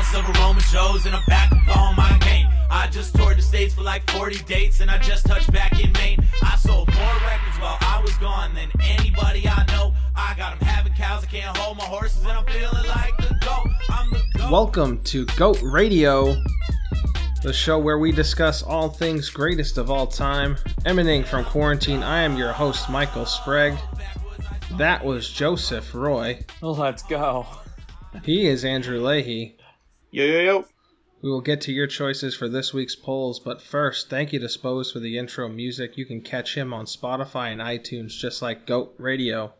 house of aroma shows and I'm back up on my game. I just toured the states for like 40 dates and I just touched back in Maine. I sold more records while I was gone than anybody I know. I got them having cows, I can't hold my horses and I'm feeling like the goat. I'm the goat. Welcome to Goat Radio, the show where we discuss all things greatest of all time. Emanating from quarantine, I am your host, Michael Sprague. That was Joseph Roy. Let's go. He is Andrew Leahy. Yo yo yo. We will get to your choices for this week's polls, but first, thank you to Spose for the intro music. You can catch him on Spotify and iTunes just like Goat Radio.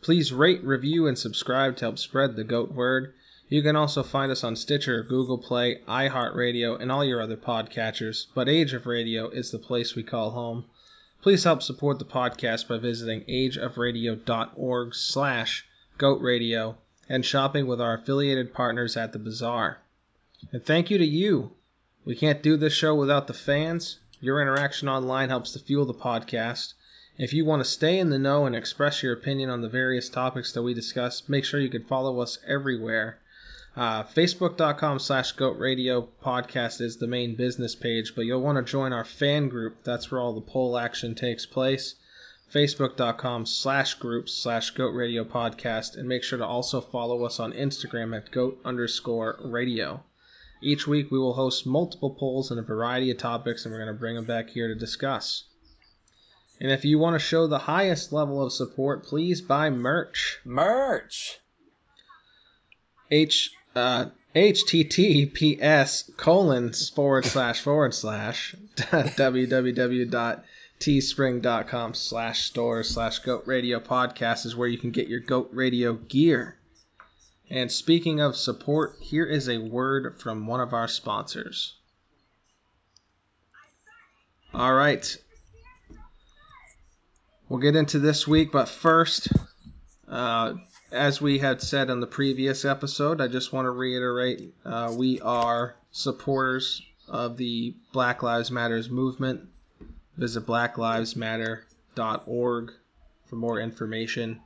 Please rate, review, and subscribe to help spread the Goat word. You can also find us on Stitcher, Google Play, iHeartRadio, and all your other podcatchers, but Age of Radio is the place we call home. Please help support the podcast by visiting ageofradio.org slash goatradio and shopping with our affiliated partners at the Bazaar. And thank you to you. We can't do this show without the fans. Your interaction online helps to fuel the podcast. If you want to stay in the know and express your opinion on the various topics that we discuss, make sure you can follow us everywhere. Uh, Facebook.com slash Goat Radio podcast is the main business page, but you'll want to join our fan group. That's where all the poll action takes place. Facebook.com slash groups slash Goat Radio podcast, and make sure to also follow us on Instagram at Goat underscore radio. Each week we will host multiple polls on a variety of topics, and we're going to bring them back here to discuss. And if you want to show the highest level of support, please buy merch. Merch. H uh, https colon forward slash forward slash www.teespring.com slash store slash goat radio podcast is where you can get your goat radio gear. And speaking of support, here is a word from one of our sponsors. All right. We'll get into this week, but first, uh, as we had said in the previous episode, I just want to reiterate uh, we are supporters of the Black Lives Matters movement. Visit blacklivesmatter.org for more information.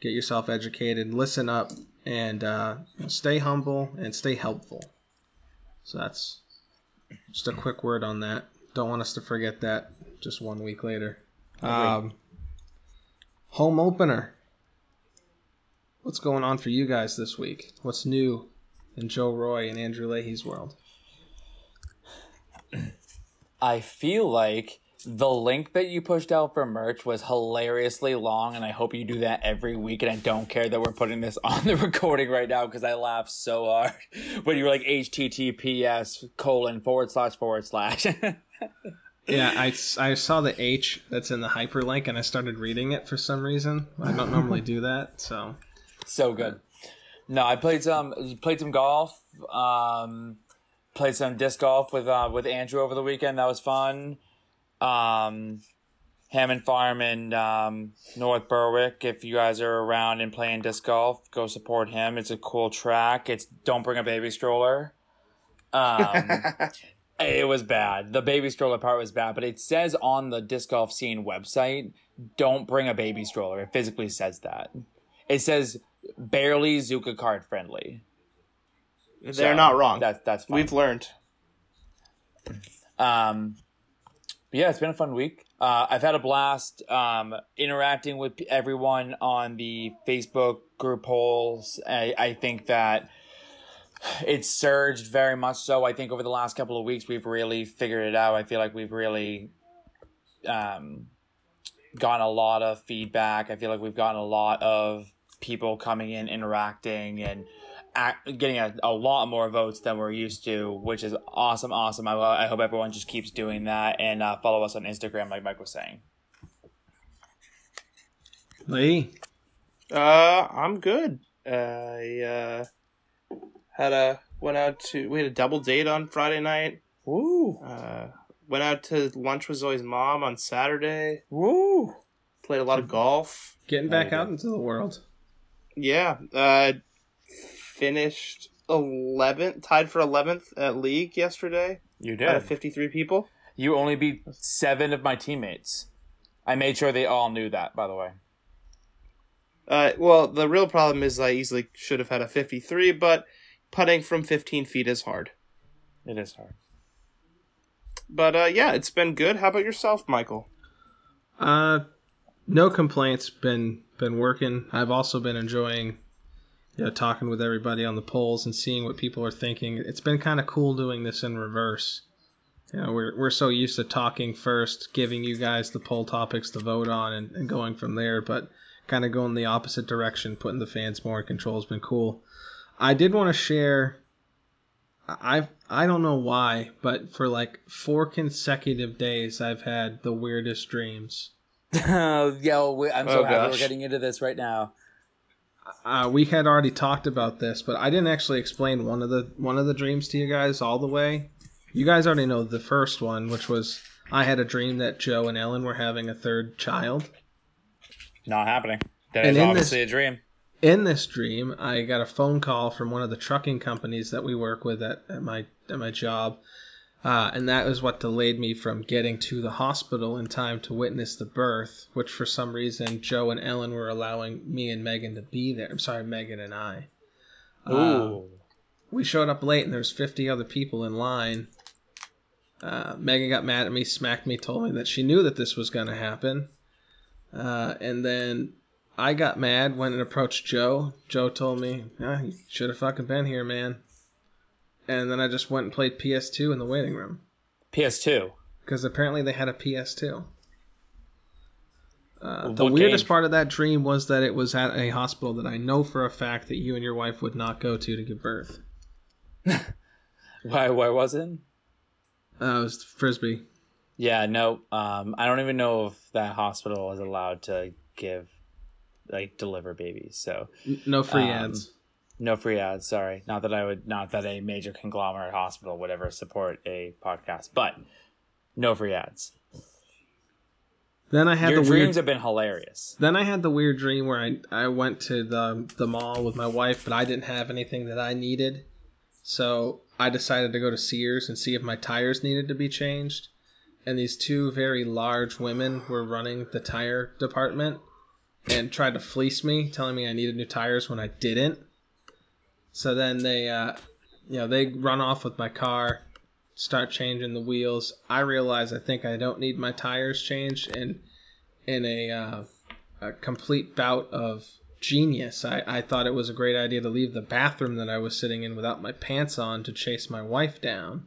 Get yourself educated, listen up, and uh, stay humble and stay helpful. So that's just a quick word on that. Don't want us to forget that just one week later. Um, home opener. What's going on for you guys this week? What's new in Joe Roy and Andrew Leahy's world? I feel like the link that you pushed out for merch was hilariously long, and I hope you do that every week. And I don't care that we're putting this on the recording right now because I laughed so hard when you were like HTTPS colon forward slash forward slash. Yeah, I, I saw the H that's in the hyperlink and I started reading it for some reason. I don't normally do that, so. so good. No, I played some played some golf. Um, played some disc golf with uh, with Andrew over the weekend. That was fun. Um, Hammond Farm in um, North Berwick. If you guys are around and playing disc golf, go support him. It's a cool track. It's don't bring a baby stroller. Um, it was bad. The baby stroller part was bad, but it says on the disc golf scene website, don't bring a baby stroller. It physically says that. It says barely Zuca cart friendly. They're So, not wrong. That's that's fine. We've learned. Um, but yeah, it's been a fun week. Uh, I've had a blast um, interacting with everyone on the Facebook group polls. I, I think that it's surged very much so. I think over the last couple of weeks, we've really figured it out. I feel like we've really um, gotten a lot of feedback. I feel like we've gotten a lot of people coming in, interacting, and getting a, a lot more votes than we're used to, which is awesome, awesome. I, I hope everyone just keeps doing that and uh, follow us on Instagram, like Mike was saying. Lee, Uh, I'm good. I uh, had a went out to we had a double date on Friday night. Woo! Uh, went out to lunch with Zoe's mom on Saturday. Woo! Played a lot of golf. getting back out into the world. Yeah. Uh, finished eleventh, tied for eleventh at league yesterday. You did. Out of fifty three people. You only beat seven of my teammates. I made sure they all knew that, by the way. Uh, well, the real problem is I easily should have had a 53, but putting from 15 feet is hard. It is hard. But uh, yeah, it's been good. How about yourself, Michael? Uh, no complaints. Been been working. I've also been enjoying, you know, talking with everybody on the polls and seeing what people are thinking. It's been kind of cool doing this in reverse. You know, we're we're so used to talking first, giving you guys the poll topics to vote on, and, and going from there. But kind of going the opposite direction, putting the fans more in control has been cool. I did want to share. I I don't know why, but for like four consecutive days, I've had the weirdest dreams. yeah, well, we- I'm oh, so Oh, happy we're getting into this right now. Uh, we had already talked about this, but I didn't actually explain one of the one of the dreams to you guys all the way. You guys already know the first one, which was I had a dream that Joe and Ellen were having a third child. Not happening. That And is in obviously this- a dream. In this dream, I got a phone call from one of the trucking companies that we work with at, at my at my job, uh, and that was what delayed me from getting to the hospital in time to witness the birth. Which, for some reason, Joe and Ellen were allowing me and Megan to be there. I'm sorry, Megan and I. Uh, Ooh. we showed up late and there was 50 other people in line. Uh, Megan got mad at me, smacked me, told me that she knew that this was going to happen. Uh, and then I got mad, went and approached Joe. Joe told me, ah, you should have fucking been here, man. And then I just went and played PS2 in the waiting room. PS2. Because apparently they had a PS2. Uh, the weirdest game? part of that dream was that it was at a hospital that I know for a fact that you and your wife would not go to to give birth. Why? Why was it? Uh, it was Frisbee. Yeah, no. Um, I don't even know if that hospital is allowed to give, like, deliver babies. So No free Um, ads. No free ads. Sorry, not that I would, not that a major conglomerate hospital would ever support a podcast, but no free ads. Then I had Your the dreams weird. have been hilarious. Then I had the weird dream where I I went to the the mall with my wife, but I didn't have anything that I needed, so I decided to go to Sears and see if my tires needed to be changed. And these two very large women were running the tire department and tried to fleece me, telling me I needed new tires when I didn't. So then they, uh, you know, they run off with my car, start changing the wheels. I realize I think I don't need my tires changed, and in a, uh, a complete bout of genius, I, I thought it was a great idea to leave the bathroom that I was sitting in without my pants on to chase my wife down.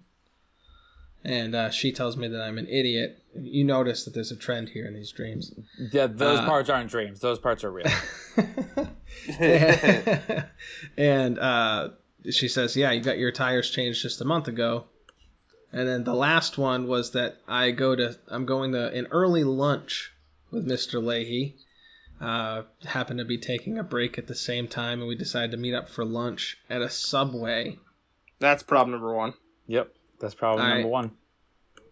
And uh, she tells me that I'm an idiot. You notice that there's a trend here in these dreams. Yeah, those Uh, parts aren't dreams. Those parts are real. and uh, she says, "Yeah, you got your tires changed just a month ago." And then the last one was that I go to I'm going to an early lunch with Mr. Leahy. Uh, happened to be taking a break at the same time, and we decided to meet up for lunch at a Subway. That's problem number one. yep, that's probably All number right. one.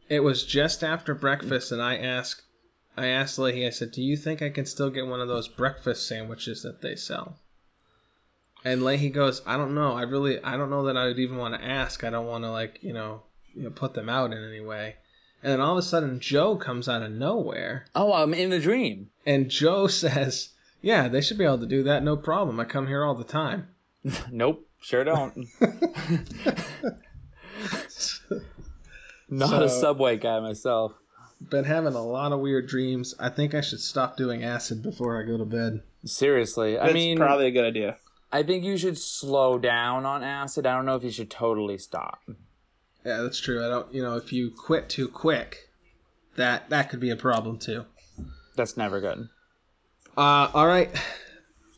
It was just after breakfast, and I asked, I asked Leahy. I said, "Do you think I can still get one of those breakfast sandwiches that they sell?" And Leahy goes, "I don't know. I really, I don't know that I would even want to ask. I don't want to like, you know, you know, put them out in any way." And then all of a sudden, Joe comes out of nowhere, Oh, I'm in a dream. and Joe says, "Yeah, they should be able to do that. No problem. I come here all the time." Nope, sure don't. Not So- a subway guy myself. Been having a lot of weird dreams. I think I should stop doing acid before I go to bed. Seriously, I mean, probably a good idea. I think you should slow down on acid. I don't know if you should totally stop. Yeah, that's true. I don't, you know, if you quit too quick, that that could be a problem too. That's never good. Uh, all right,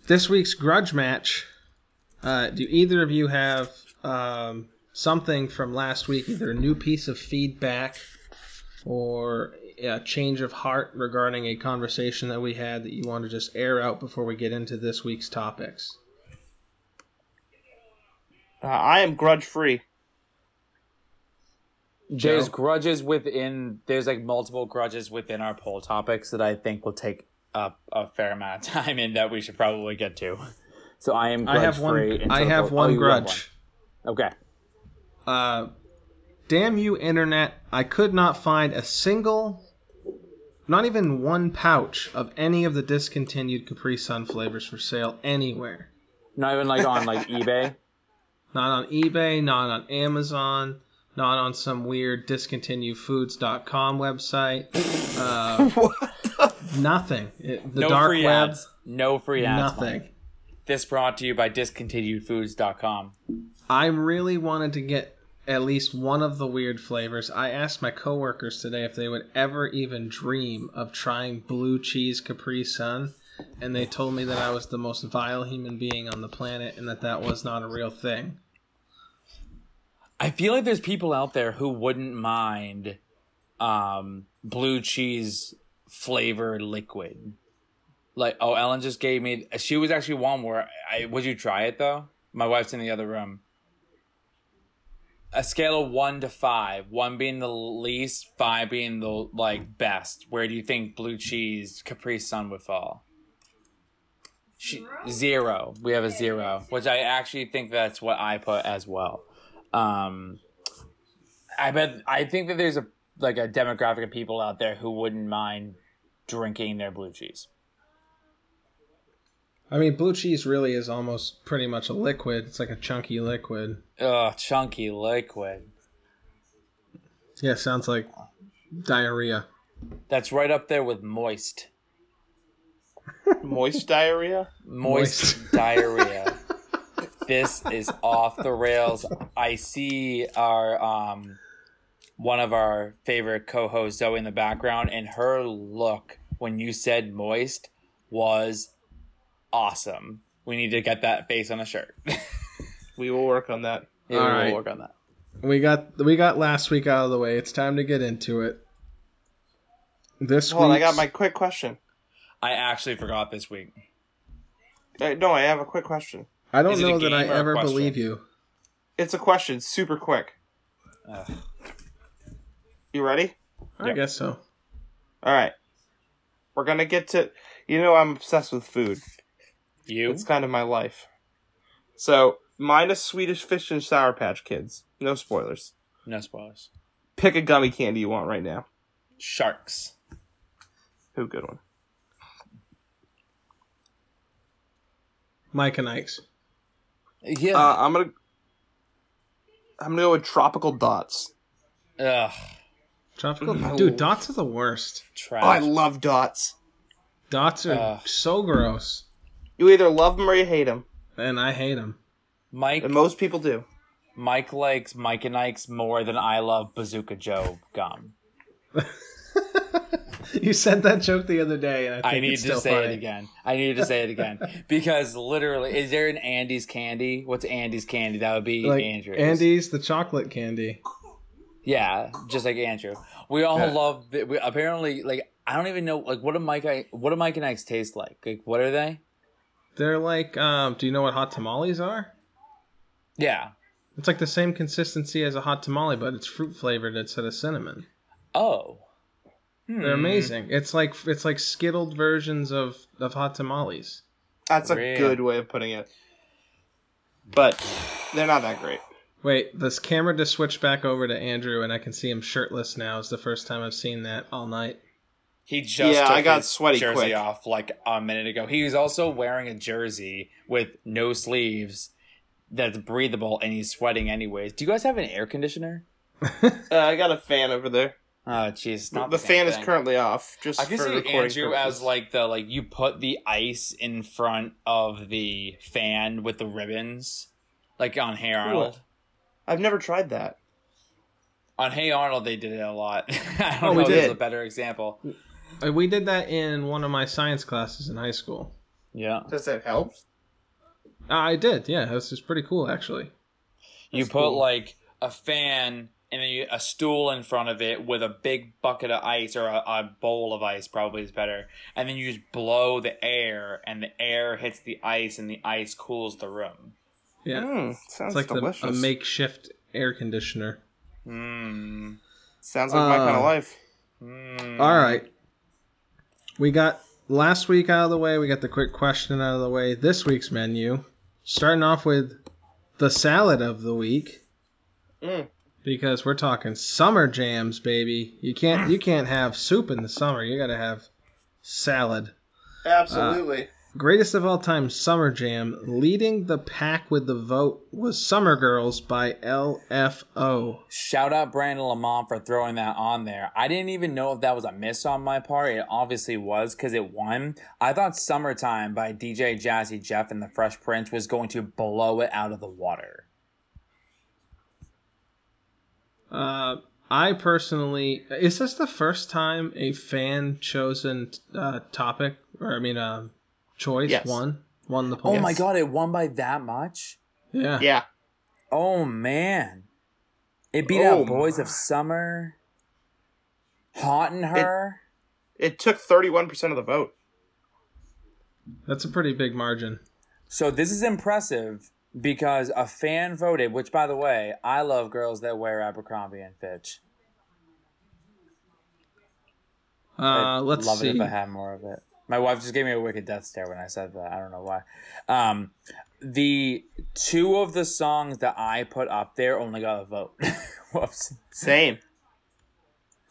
this week's grudge match. Uh, do either of you have um, something from last week, either a new piece of feedback or a change of heart regarding a conversation that we had that you want to just air out before we get into this week's topics? Uh, I am grudge free. There's grudges within. There's like multiple grudges within our poll topics that I think will take up a fair amount of time and that we should probably get to. So I am grudge I have one. I have oh, one grudge. Okay. Uh, damn you, internet! I could not find a single, not even one pouch of any of the discontinued Capri Sun flavors for sale anywhere. Not even like on like eBay. Not on eBay, not on Amazon, not on some weird discontinuefoods.com website. Uh, nothing. It- the no dark free web, ads. No free ads. nothing. Mike. This brought to you by discontinuedfoods.com. I really wanted to get at least one of the weird flavors. I asked my coworkers today if they would ever even dream of trying blue cheese Capri Sun, and they told me that I was the most vile human being on the planet and that that was not a real thing. I feel like there's people out there who wouldn't mind um, blue cheese flavored liquid. Like, oh, Ellen just gave me. She was actually one where I would you try it though? My wife's in the other room. A scale of one to five, one being the least, five being the like best. Where do you think blue cheese Capri Sun would fall? She, zero. We have a zero, which I actually think that's what I put as well. Um, I bet I think that there's a like a demographic of people out there who wouldn't mind drinking their blue cheese. I mean, blue cheese really is almost pretty much a liquid. It's like a chunky liquid. Ugh, chunky liquid. Yeah, sounds like diarrhea. That's right up there with moist. Moist diarrhea. Moist, Moist. diarrhea. This is off the rails. I see our um one of our favorite co-hosts Zoe in the background and her look when you said moist was awesome. We need to get that face on a shirt. We will work on that. Yeah, All we right. will work on that. We got we got last week out of the way. It's time to get into it. This Hold on, I got my quick question. I actually forgot this week. Uh, no, I have a quick question. I don't Is know that I game or a ever believe you. It's a question, super quick. Ugh. You ready? I Yep. guess so. All right. We're gonna get to. You know, I'm obsessed with food. You? It's kind of my life. So, minus Swedish Fish and Sour Patch Kids. No spoilers. No spoilers. Pick a gummy candy you want right now. Sharks. Who good one? Mike and Ike's. Yeah. Uh, I'm gonna. I'm gonna go with tropical dots. Ugh. Tropical No. dude, dots are the worst. Trash. Oh, I love dots. Dots are Ugh. so gross, You either love them or you hate them, and I hate them. Mike and most people do. Mike likes Mike and Ike's more than I love Bazooka Joe gum. you said that joke the other day, and I think I need it's to still say funny. it again. I need to say it again because literally, is there an Andy's candy? What's Andy's candy? That would be Like Andrew's. Andy's the chocolate candy. Yeah, just like Andrew. We all Yeah. love. We, apparently, like I don't even know. Like, what do Mike? I what do Mike and Ike's taste like? Like, what are they? They're like, um, do you know what hot tamales are? Yeah. It's like the same consistency as a hot tamale, but it's fruit flavored instead of cinnamon. Oh. They're Hmm. amazing. It's like it's like skittled versions of of hot tamales. That's a Really? good way of putting it. But they're not that great. Wait, this camera just switched back over to Andrew, and I can see him shirtless now. It's the first time I've seen that all night. He just Yeah, took I got his sweaty jersey quick. off like a minute ago. He's also wearing a jersey with no sleeves that's breathable, and he's sweating anyways. Do you guys have an air conditioner? Uh, I got a fan over there. Oh, jeez, not the same fan is currently off. Just I can for see Andrew as like the like you put the ice in front of the fan with the ribbons, like on Hey Arnold. I've never tried that. On Hey Arnold, they did it a lot. I don't Oh, know there's a better example. Uh, we did that in one of my science classes in high school. Yeah, Does that help? Uh, I did, yeah. this is pretty cool, actually. you That's put cool. like a fan and then you, a stool in front of it with a big bucket of ice or a, a bowl of ice, probably is better. And then you just blow the air, and the air hits the ice, and the ice cools the room. Yeah, Mm, sounds it's like the, a makeshift air conditioner. Mmm. sounds like my kind Uh, of life. Mm. All right, we got last week out of the way. We got the quick question out of the way. This week's menu, starting off with the salad of the week. Mm. because we're talking summer jams, baby. You can't you can't have soup in the summer. You got to have salad. Absolutely. Greatest of all time Summer Jam. Leading the pack with the vote was Summer Girls by LFO. Shout out Brandon Lamont for throwing that on there. I didn't even know if that was a miss on my part. It obviously was because it won. I thought Summertime by DJ Jazzy Jeff and the Fresh Prince was going to blow it out of the water. Uh, I personally, is this the first time a fan chosen uh, topic, or I mean, uh, choice Yes. won won the poll? Oh my god, it won by that much? Yeah. Yeah. Oh man. It beat Oh, out Boys my. of Summer. Hot in Here. It took 31% of the vote. That's a pretty big margin. So this is impressive because a fan voted, which by the way, I love girls that wear Abercrombie and Fitch. Uh, I'd let's love see. it if I had more of it. My wife just gave me a wicked death stare when I said that. I don't know why. Um, the two of the songs that I put up there only got a vote. Whoops. Same.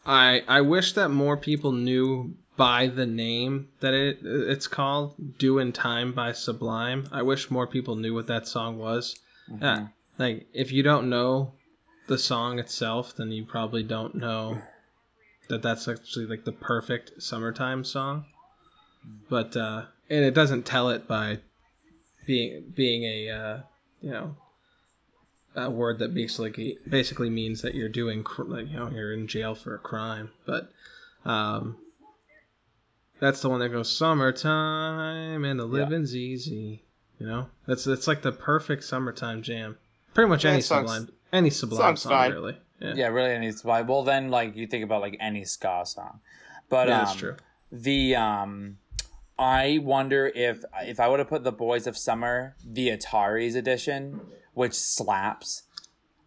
I I wish that more people knew by the name that it it's called "Doin' Time" by Sublime. I wish more people knew what that song was. Mm-hmm. Uh, like if you don't know the song itself, then you probably don't know that that's actually like the perfect summertime song. But uh, and it doesn't tell it by being being a uh, you know a word that basically basically means that you're doing cr- like you know you're in jail for a crime. But um, that's the one that goes summertime and the Yeah. living's easy. You know, that's that's like the perfect summertime jam. Pretty much Yeah, any sublime any sublime song fine. really. Yeah, Yeah, really, to buy. Well, then, like you think about like any ska song, but Yeah, um, that's true. The um, I wonder if if I would have put the Boys of Summer, the Ataris edition, which slaps.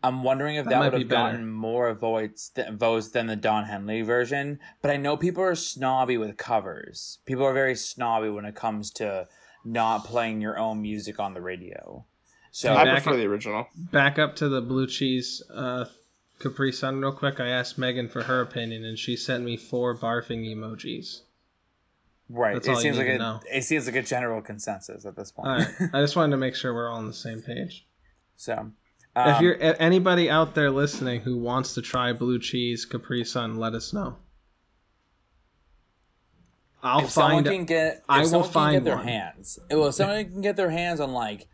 I'm wondering if That that, would have better. gotten more votes th- votes than the Don Henley version. But I know people are snobby with covers. People are very snobby when it comes to not playing your own music on the radio. So I prefer it- the original. Back up to the blue cheese uh, Capri Sun real quick. I asked Megan for her opinion, and she sent me four barfing emojis. Right, That's it seems like a, know. it seems like a general consensus at this point. Right, I just wanted to make sure we're all on the same page. So, if um, you're anybody out there listening who wants to try blue cheese Capri Sun, let us know. I'll if someone can get, if I will someone can find get their one. hands. Well, if someone can get their hands on like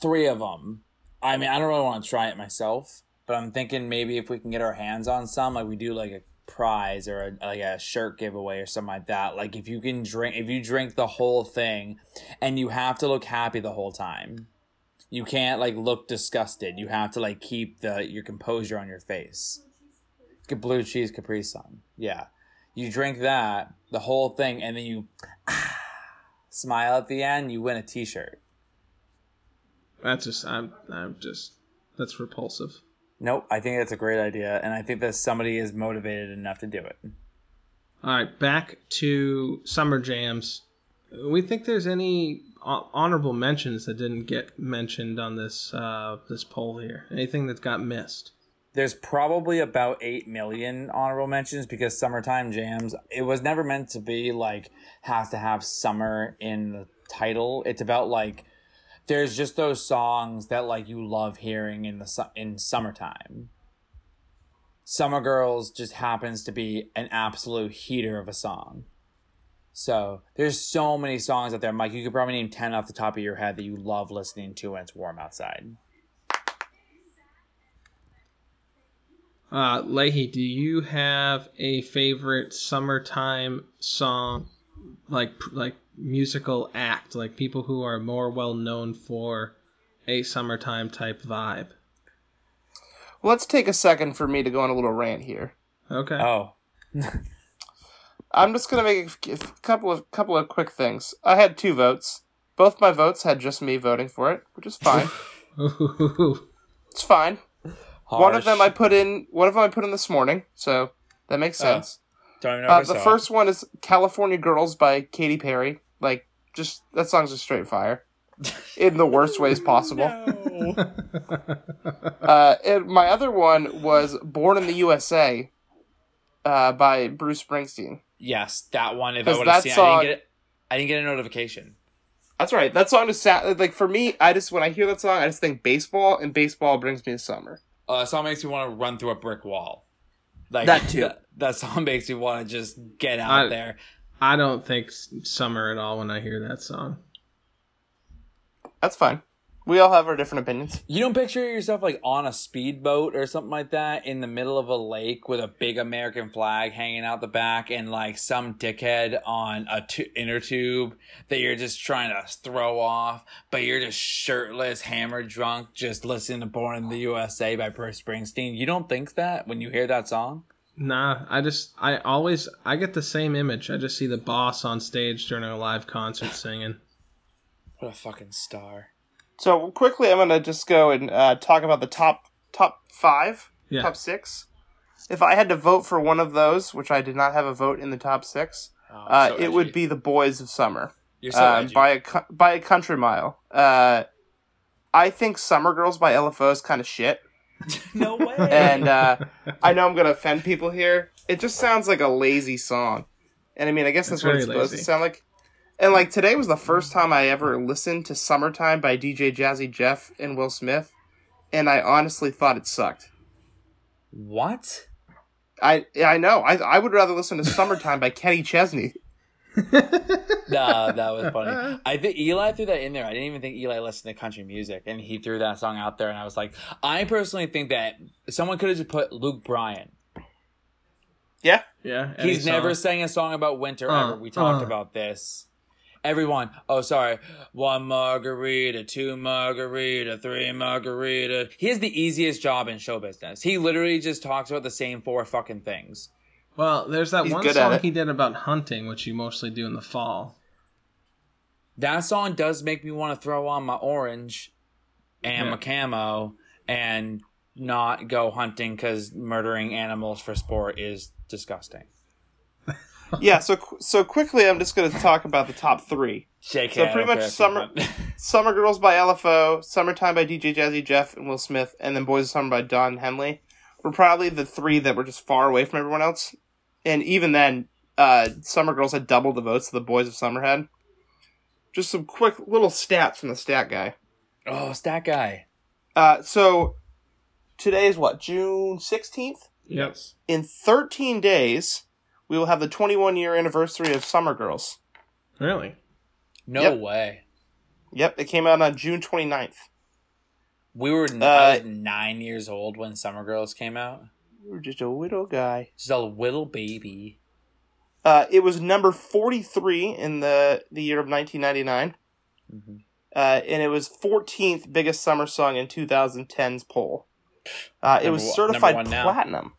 three of them. I mean, I don't really want to try it myself, but I'm thinking maybe if we can get our hands on some, like we do like a prize or a, like a shirt giveaway or something like that. Like if you can drink, if you drink the whole thing, and you have to look happy the whole time. You can't like look disgusted. You have to like keep the your composure on your face. Blue cheese Capri Sun. Yeah. You drink that, the whole thing, and then you ah, smile at the end, you win a t shirt. That's just. I'm. I'm just. That's repulsive. Nope, I think that's a great idea, and I think that somebody is motivated enough to do it. All right, back to summer jams. We think there's any honorable mentions that didn't get mentioned on this uh, this poll here. Anything that got missed? There's probably about 8 million honorable mentions because summertime jams, it was never meant to be like, has to have summer in the title. It's about like, there's just those songs that like you love hearing in the su- in summertime. Summer Girls just happens to be an absolute heater of a song. So there's so many songs out there, Mike. You could probably name ten off the top of your head that you love listening to when it's warm outside. Uh, Leahy, do you have a favorite summertime song, like like musical act, like people who are more well known for a summertime type vibe? Let's take a second for me to go on a little rant here. Okay. Oh, I'm just gonna make a couple of couple of quick things. I had two votes. Both my votes had just me voting for it, which is fine. it's fine. One of them I put in. One of them I put in this morning, so that makes Oh, sense. don't even know Uh, the saw first one is "California Girls" by Katy Perry. Like, just that song's a straight fire, in the worst ways possible. Uh, and my other one was "Born in the USA" uh, by Bruce Springsteen. Yes, that one. If I 'Cause would have that seen, I didn't get it. I didn't get a notification. That's right. That song is sad. Like for me, I just when I hear that song, I just think baseball, and baseball brings me to summer. Uh, song makes me want to run through a brick wall. Like That too. That, that song makes me want to just get out I- there. I don't think summer at all when I hear that song. That's fine. We all have our different opinions. You don't picture yourself like on a speedboat or something like that in the middle of a lake with a big American flag hanging out the back and like some dickhead on a tu- inner tube that you're just trying to throw off, but you're just shirtless, hammered drunk, just listening to Born in the USA by Bruce Springsteen. You don't think that when you hear that song? Nah, I just I always I get the same image. I just see the boss on stage during a live concert singing. What a fucking star. So quickly, I'm gonna just go and uh, talk about the top top five, Yeah. top six. If I had to vote for one of those, which I did not have a vote in the top six, Oh, uh, so it would be the Boys of Summer You're so uh, by a by a country mile. Uh, I think Summer Girls by LFO is kind of shit, no way. and uh, I know I'm gonna offend people here. It just sounds like a lazy song, and I mean, I guess that's It's what it's supposed lazy. to sound like. And like today was the first time I ever listened to "Summertime" by DJ Jazzy Jeff and Will Smith, and I honestly thought it sucked. what? I I know I I would rather listen to "Summertime" by Kenny Chesney. Nah, that was funny. I think Eli threw that in there. I didn't even think Eli listened to country music, and he threw that song out there. And I was like, I personally think that someone could have just put Luke Bryan. Yeah, Yeah, any He's never sang a song about winter Uh, ever. We talked uh. about this. Everyone, oh sorry, one margarita, two margarita, three margarita. He has the easiest job in show business. He literally just talks about the same four fucking things. Well, there's that He's one good at song it. he did about hunting, which you mostly do in the fall. That song does make me want to throw on my orange and Yeah. my camo and not go hunting because murdering animals for sport is disgusting. yeah. So so quickly, I'm just gonna talk about the top three. Shake So pretty much summer- Summer Girls by LFO, Summertime by DJ Jazzy Jeff and Will Smith, and then Boys of Summer by Don Henley were probably the three that were just far away from everyone else. And even then, uh, Summer Girls had double the votes that the Boys of Summer had. Just some quick little stats from the stat guy. oh, stat guy. Uh, so today is what, June 16th? Yes. In 13 days, we will have the 21 year anniversary of Summer Girls. Really? No Yep. way. Yep, it came out on June 29th. We were Uh, nine years old when Summer Girls came out. You were just a little guy. Just a little baby. Uh, it was number 43 in the, the year of 1999. Mhm. Uh, and it was 14th biggest summer song in 2010's poll. Uh, it was one- certified number one now. platinum.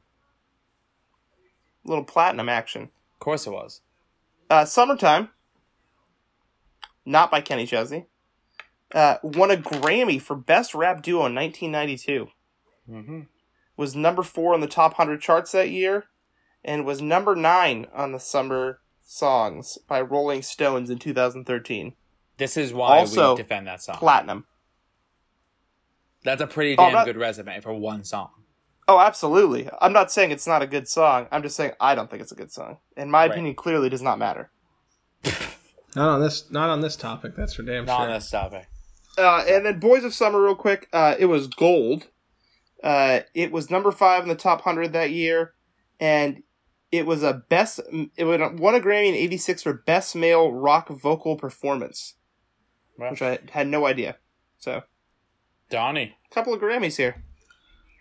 Little platinum action. Of course it was. Uh, Summertime, not by Kenny Chesney, uh, won a Grammy for Best Rap Duo in 1992. Mm-hmm. Was number four on the top 100 charts that year, and was number nine on the Summer Songs by Rolling Stones in 2013. This is why Also, we defend that song. Platinum. That's a pretty Oh, damn good resume for one song. Oh, absolutely. I'm not saying it's not a good song. I'm just saying I don't think it's a good song. And my Right. opinion clearly does not matter. Not on this. Not on this topic. That's for damn Not sure. Not on this topic. Uh, and then Boys of Summer, real quick. Uh, it was gold. Uh, it was number five in the top hundred that year, and it was a best. It would won a Grammy in '86 for best male rock vocal performance, Well, which I had no idea. So, Donnie. a couple of Grammys here.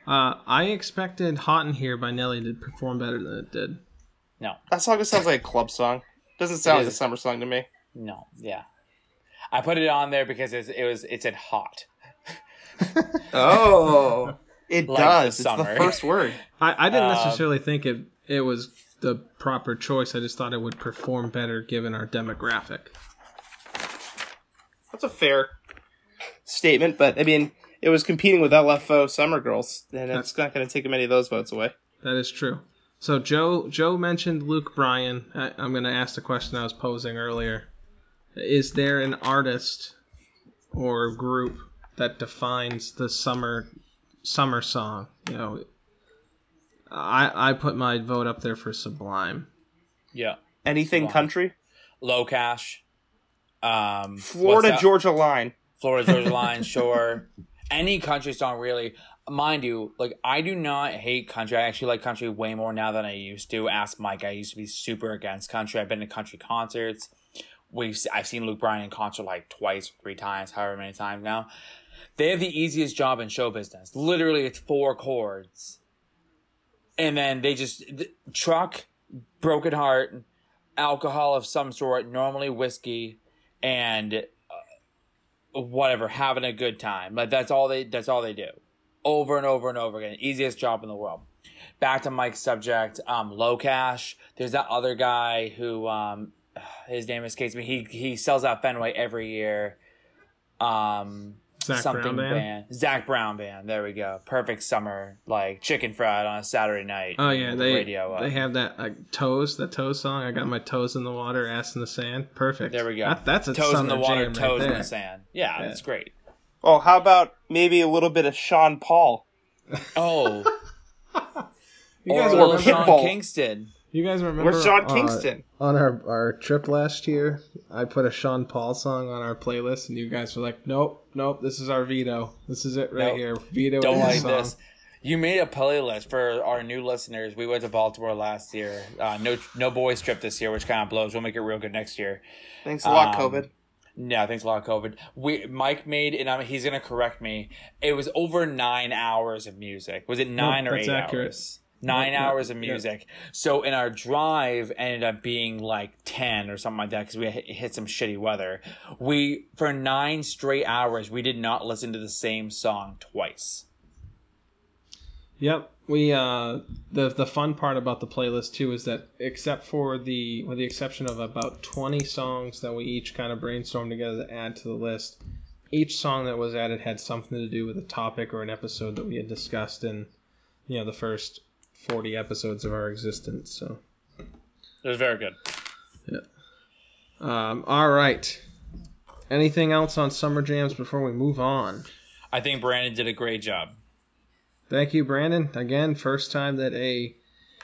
Uh, I expected "Hot in Here" by Nelly to perform better than it did. No. That song just sounds like a club song. Doesn't sound like a summer song to me. No. Yeah. I put it on there because it was it said hot. Oh, it Like does. the It's the first word. I, I didn't Um, necessarily think it it was the proper choice. I just thought it would perform better given our demographic. That's a fair statement, but I mean, it was competing with LFO Summer Girls, and it's not going to take many of those votes away. That is true. So Joe Joe mentioned Luke Bryan. I, I'm going to ask the question I was posing earlier. Is there an artist or group that defines the summer summer song? You know, I I put my vote up there for Sublime. Yeah. Anything Wow. country? Low cash. Um, Florida? Georgia line. Florida Georgia Line, sure. Any country song, really. Mind you, like I do not hate country. I actually like country way more now than I used to. Ask Mike. I used to be super against country. I've been to country concerts. We've I've seen Luke Bryan in concert like twice, three times, however many times now. They have the easiest job in show business. Literally, it's four chords, and then they just truck, broken heart, alcohol of some sort, normally whiskey, and whatever, having a good time. Like that's all they that's all they do. Over and over and over again. Easiest job in the world. Back to Mike's subject, um, low cash. There's that other guy who um his name escapes me. He he sells out Fenway every year. Um Zac something Brown Band? Zac Brown band. There we go. Perfect summer like chicken fried on a Saturday night. Oh yeah, with the they radio up. they have that like toes, that toes song. I got my toes in the water, ass in the sand. Perfect. There we go. That, that's a toes in the summer water, jam right toes in the sand. Yeah, Yeah. that's great. Oh, how about maybe a little bit of Sean Paul? Oh, You or guys a little? Sean Kingston. You guys remember? Or Sean uh, Kingston? on our our trip last year, I put a Sean Paul song on our playlist, and you guys were like, "Nope, nope, this is our veto. This is it right Nope. here. Veto Don't like song." this. You made a playlist for our new listeners. We went to Baltimore last year. Uh, no, no boys trip this year, which kind of blows. We'll make it real good next year. Thanks a lot, Um, COVID. No, thanks a lot, COVID. We Mike made, and I'm, he's gonna correct me. It was over nine hours of music. Was it nine or that's eight accurate. hours? Nine no, hours of yeah. music. So in our drive ended up being like ten or something like that because we hit, hit some shitty weather. We for nine straight hours we did not listen to the same song twice. Yep. We uh the the fun part about the playlist too is that except for the with the exception of about 20 songs that we each kind of brainstormed together to add to the list, each song that was added had something to do with a topic or an episode that we had discussed in you know the first 40 episodes of our existence. So, It was very good. um all right. Anything else on summer jams before we move on? I think Brandon did a great job. Thank you, Brandon. Again, first time that a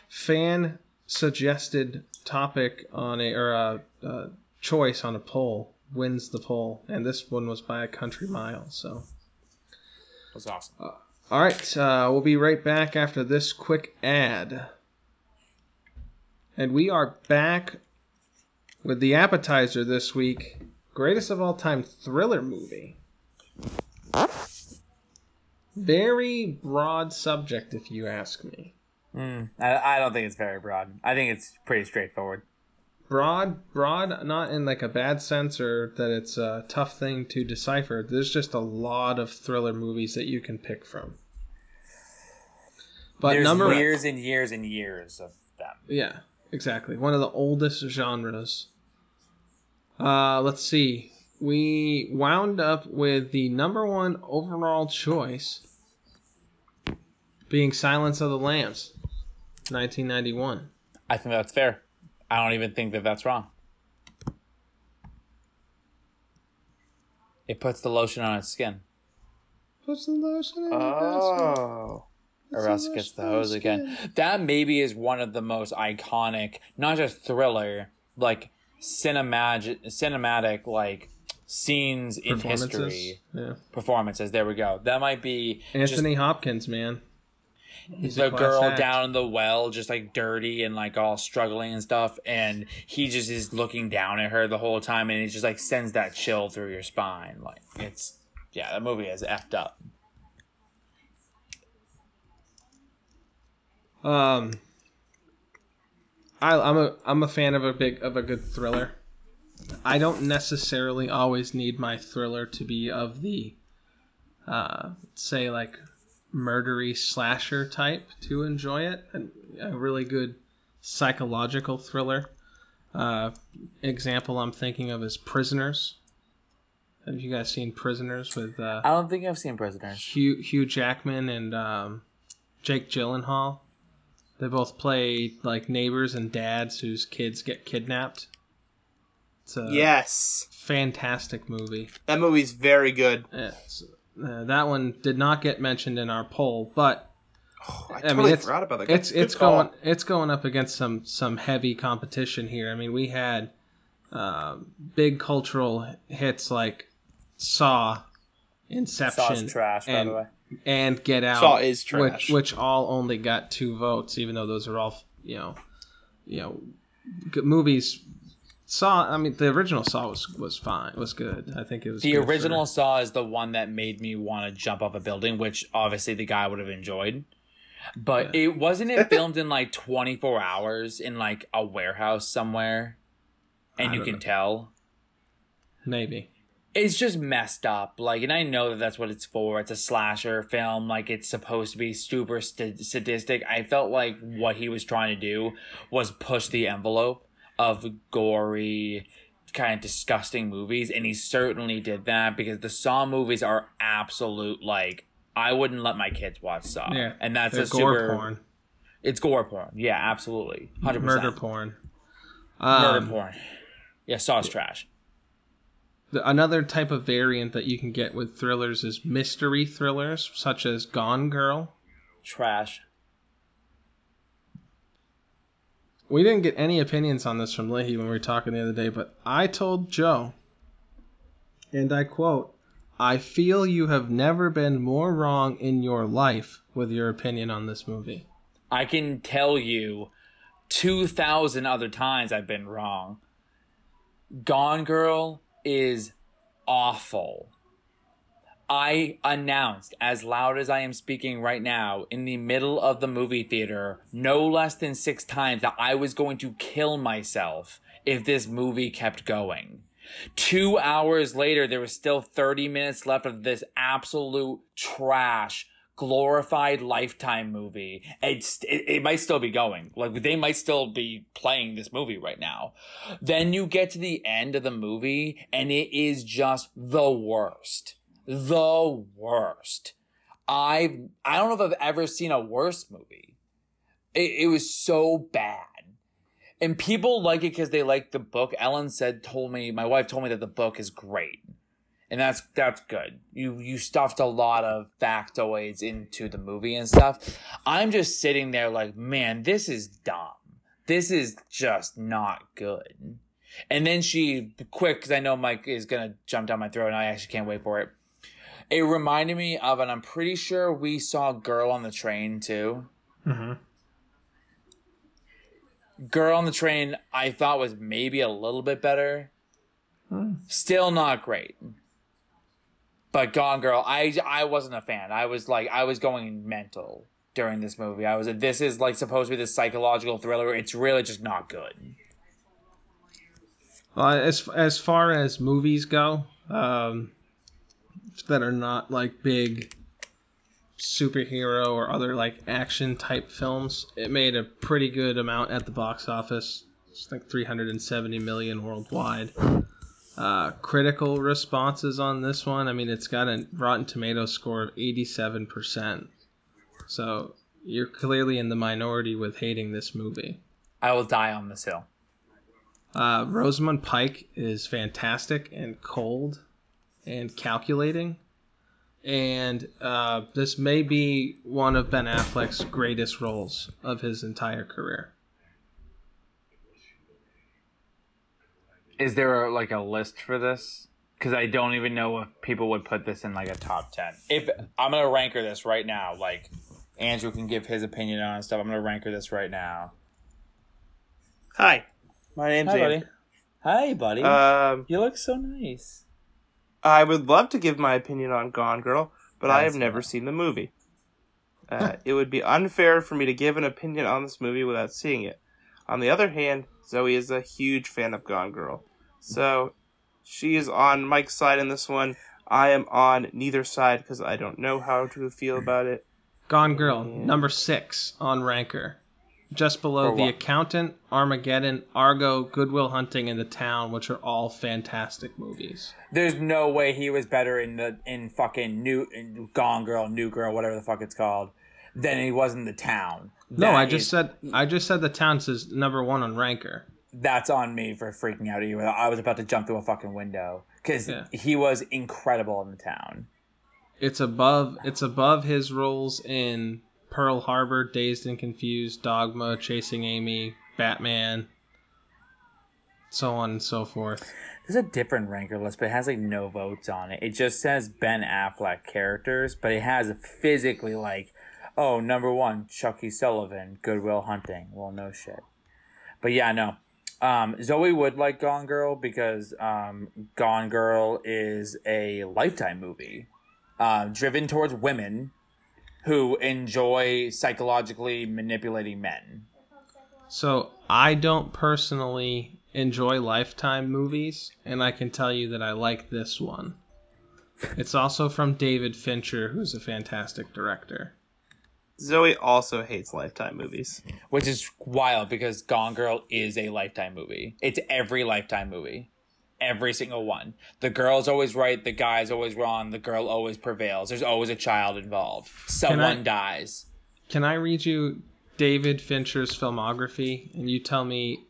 fan suggested topic on a or a, a choice on a poll wins the poll, and this one was by a country mile. So, was awesome. All right, uh, we'll be right back after this quick ad, and we are back with the appetizer this week. Greatest of all time thriller movie. Very broad subject, if you ask me. Mm, I, I don't think it's very broad. I think it's pretty straightforward. Broad, broad, not in like a bad sense or that it's a tough thing to decipher. There's just a lot of thriller movies that you can pick from. But There's number, years and years and years of them. yeah, exactly, one of the oldest genres. Uh, let's see. We wound up with the number one overall choice being Silence of the Lambs, 1991. I think that's fair. I don't even think that that's wrong. It puts the lotion on its skin, Puts the lotion on basket. Oh. Or else it gets the hose again. That maybe is one of the most iconic, not just thriller, like cinematic, cinematic like scenes in history, Yeah. performances. There we go. That might be just Anthony Hopkins, man. He's a the girl act. down in the well, just like dirty and like all struggling and stuff, and he just is looking down at her the whole time, and it just like sends that chill through your spine. Like it's yeah, that movie is effed up. Um, I, I'm a I'm a fan of a big of a good thriller. I don't necessarily always need my thriller to be of the, uh, say like murdery slasher type to enjoy it. And a really good psychological thriller. Uh, example I'm thinking of is Prisoners. Have you guys seen Prisoners with uh, I don't think I've seen Prisoners. Hugh, Hugh Jackman and um, Jake Gyllenhaal. They both play like neighbors and dads whose kids get kidnapped. It's a Yes. fantastic movie. That movie's very good. It's, uh, that one did not get mentioned in our poll, but Oh, I I totally mean, it's forgot about that. it's Good it's call. going it's going up against some some heavy competition here. I mean, we had uh, big cultural hits like Saw, Inception, Saw's trash, by and, the way. And Get Out, Saw is which trash. which all only got two votes, even though those are all you know, you know, good movies. Saw, I mean, the original Saw was was fine, was good. I think it was The good for- original Saw is the one that made me want to jump off a building, which obviously the guy would have enjoyed. But it wasn't it filmed in like 24 hours in like a warehouse somewhere, and I you can know. tell maybe. It's just messed up. Like, and I know that that's what it's for. It's a slasher film. Like, it's supposed to be super st- sadistic. I felt like what he was trying to do was push the envelope of gory, kind of disgusting movies, and he certainly did that because the Saw movies are absolute. Like, I wouldn't let my kids watch Saw. Yeah, and that's a gore super. porn, It's gore porn. Yeah, absolutely, 100%. murder porn. Murder Um, porn. Yeah, Saw's trash. The, another type of variant that you can get with thrillers is mystery thrillers, such as Gone Girl. Trash. We didn't get any opinions on this from Leahy when we were talking the other day, but I told Joe, and I quote, I feel you have never been more wrong in your life with your opinion on this movie. I can tell you 2,000 other times I've been wrong. Gone Girl is awful. I announced as loud as I am speaking right now in the middle of the movie theater no less than six times that I was going to kill myself if this movie kept going. Two hours later, there was still 30 minutes left of this absolute trash, glorified lifetime movie. It's, it, it might still be going. Like, they might still be playing this movie right now. Then you get to the end of the movie, and it is just the worst. The worst. I I don't know if I've ever seen a worse movie. It, it was so bad. And people like it because they like the book. Ellen said, told me, my wife told me that the book is great. And that's, that's good. You, you stuffed a lot of factoids into the movie and stuff. I'm just sitting there like, man, this is dumb. This is just not good. And then she, quick, because I know Mike is going to jump down my throat and I actually can't wait for it. It reminded me of, and I'm pretty sure we saw Girl on the Train too. Mm-hmm. Girl on the Train, I thought was maybe a little bit better. Still not great. But Gone Girl, I I wasn't a fan. I was like I was going mental during this movie. I was this is like supposed to be this psychological thriller. It's really just not good. Well, as as far as movies go, um, that are not like big superhero or other like action type films, it made a pretty good amount at the box office. It's like 370 million worldwide. Uh, critical responses on this one. I mean, it's got a Rotten Tomatoes score of 87%. So you're clearly in the minority with hating this movie. I will die on this hill. Uh, Rosamund Pike is fantastic and cold and calculating. And uh, this may be one of Ben Affleck's greatest roles of his entire career. Is there like a list for this? Because I don't even know if people would put this in like a top ten. If I'm gonna ranker this right now, like Andrew can give his opinion on stuff. I'm gonna ranker this right now. Hi, my name's Hi, Andrew. buddy. Hi, buddy. Um, you look so nice. I would love to give my opinion on Gone Girl, but I have never fine. seen the movie. Uh, it would be unfair for me to give an opinion on this movie without seeing it. On the other hand, Zoe is a huge fan of Gone Girl, so she is on Mike's side in this one. I am on neither side because I don't know how to feel about it. Gone Girl, number six on Ranker. Just below The? Accountant, Armageddon, Argo, Goodwill Hunting, and The Town, which are all fantastic movies. There's no way he was better in the in fucking new in Gone Girl, New Girl, whatever the fuck it's called, than he was in the town. No, I just is- said I just said The Town is number one on Ranker. That's on me for freaking out at you. I was about to jump through a fucking window because Yeah. he was incredible in the town. It's above it's above his roles in Pearl Harbor, Dazed and Confused, Dogma, Chasing Amy, Batman. so on and so forth. There's a different ranker list, but it has like no votes on it. It just says Ben Affleck characters, but it has physically like, oh, number one, Chuckie Sullivan, Goodwill Hunting. Well, no shit. But yeah, no. Um, Zoe would like Gone Girl because um, Gone Girl is a lifetime movie uh, driven towards women who enjoy psychologically manipulating men. So I don't personally enjoy Lifetime movies, and I can tell you that I like this one. It's also from David Fincher, who's a fantastic director. Zoe also hates Lifetime movies. which is wild because Gone Girl is a lifetime movie. It's every lifetime movie. Every single one. The girl's always right, the guy's always wrong, the girl always prevails. There's always a child involved. Someone dies. Can I read you David Fincher's filmography, and you tell me,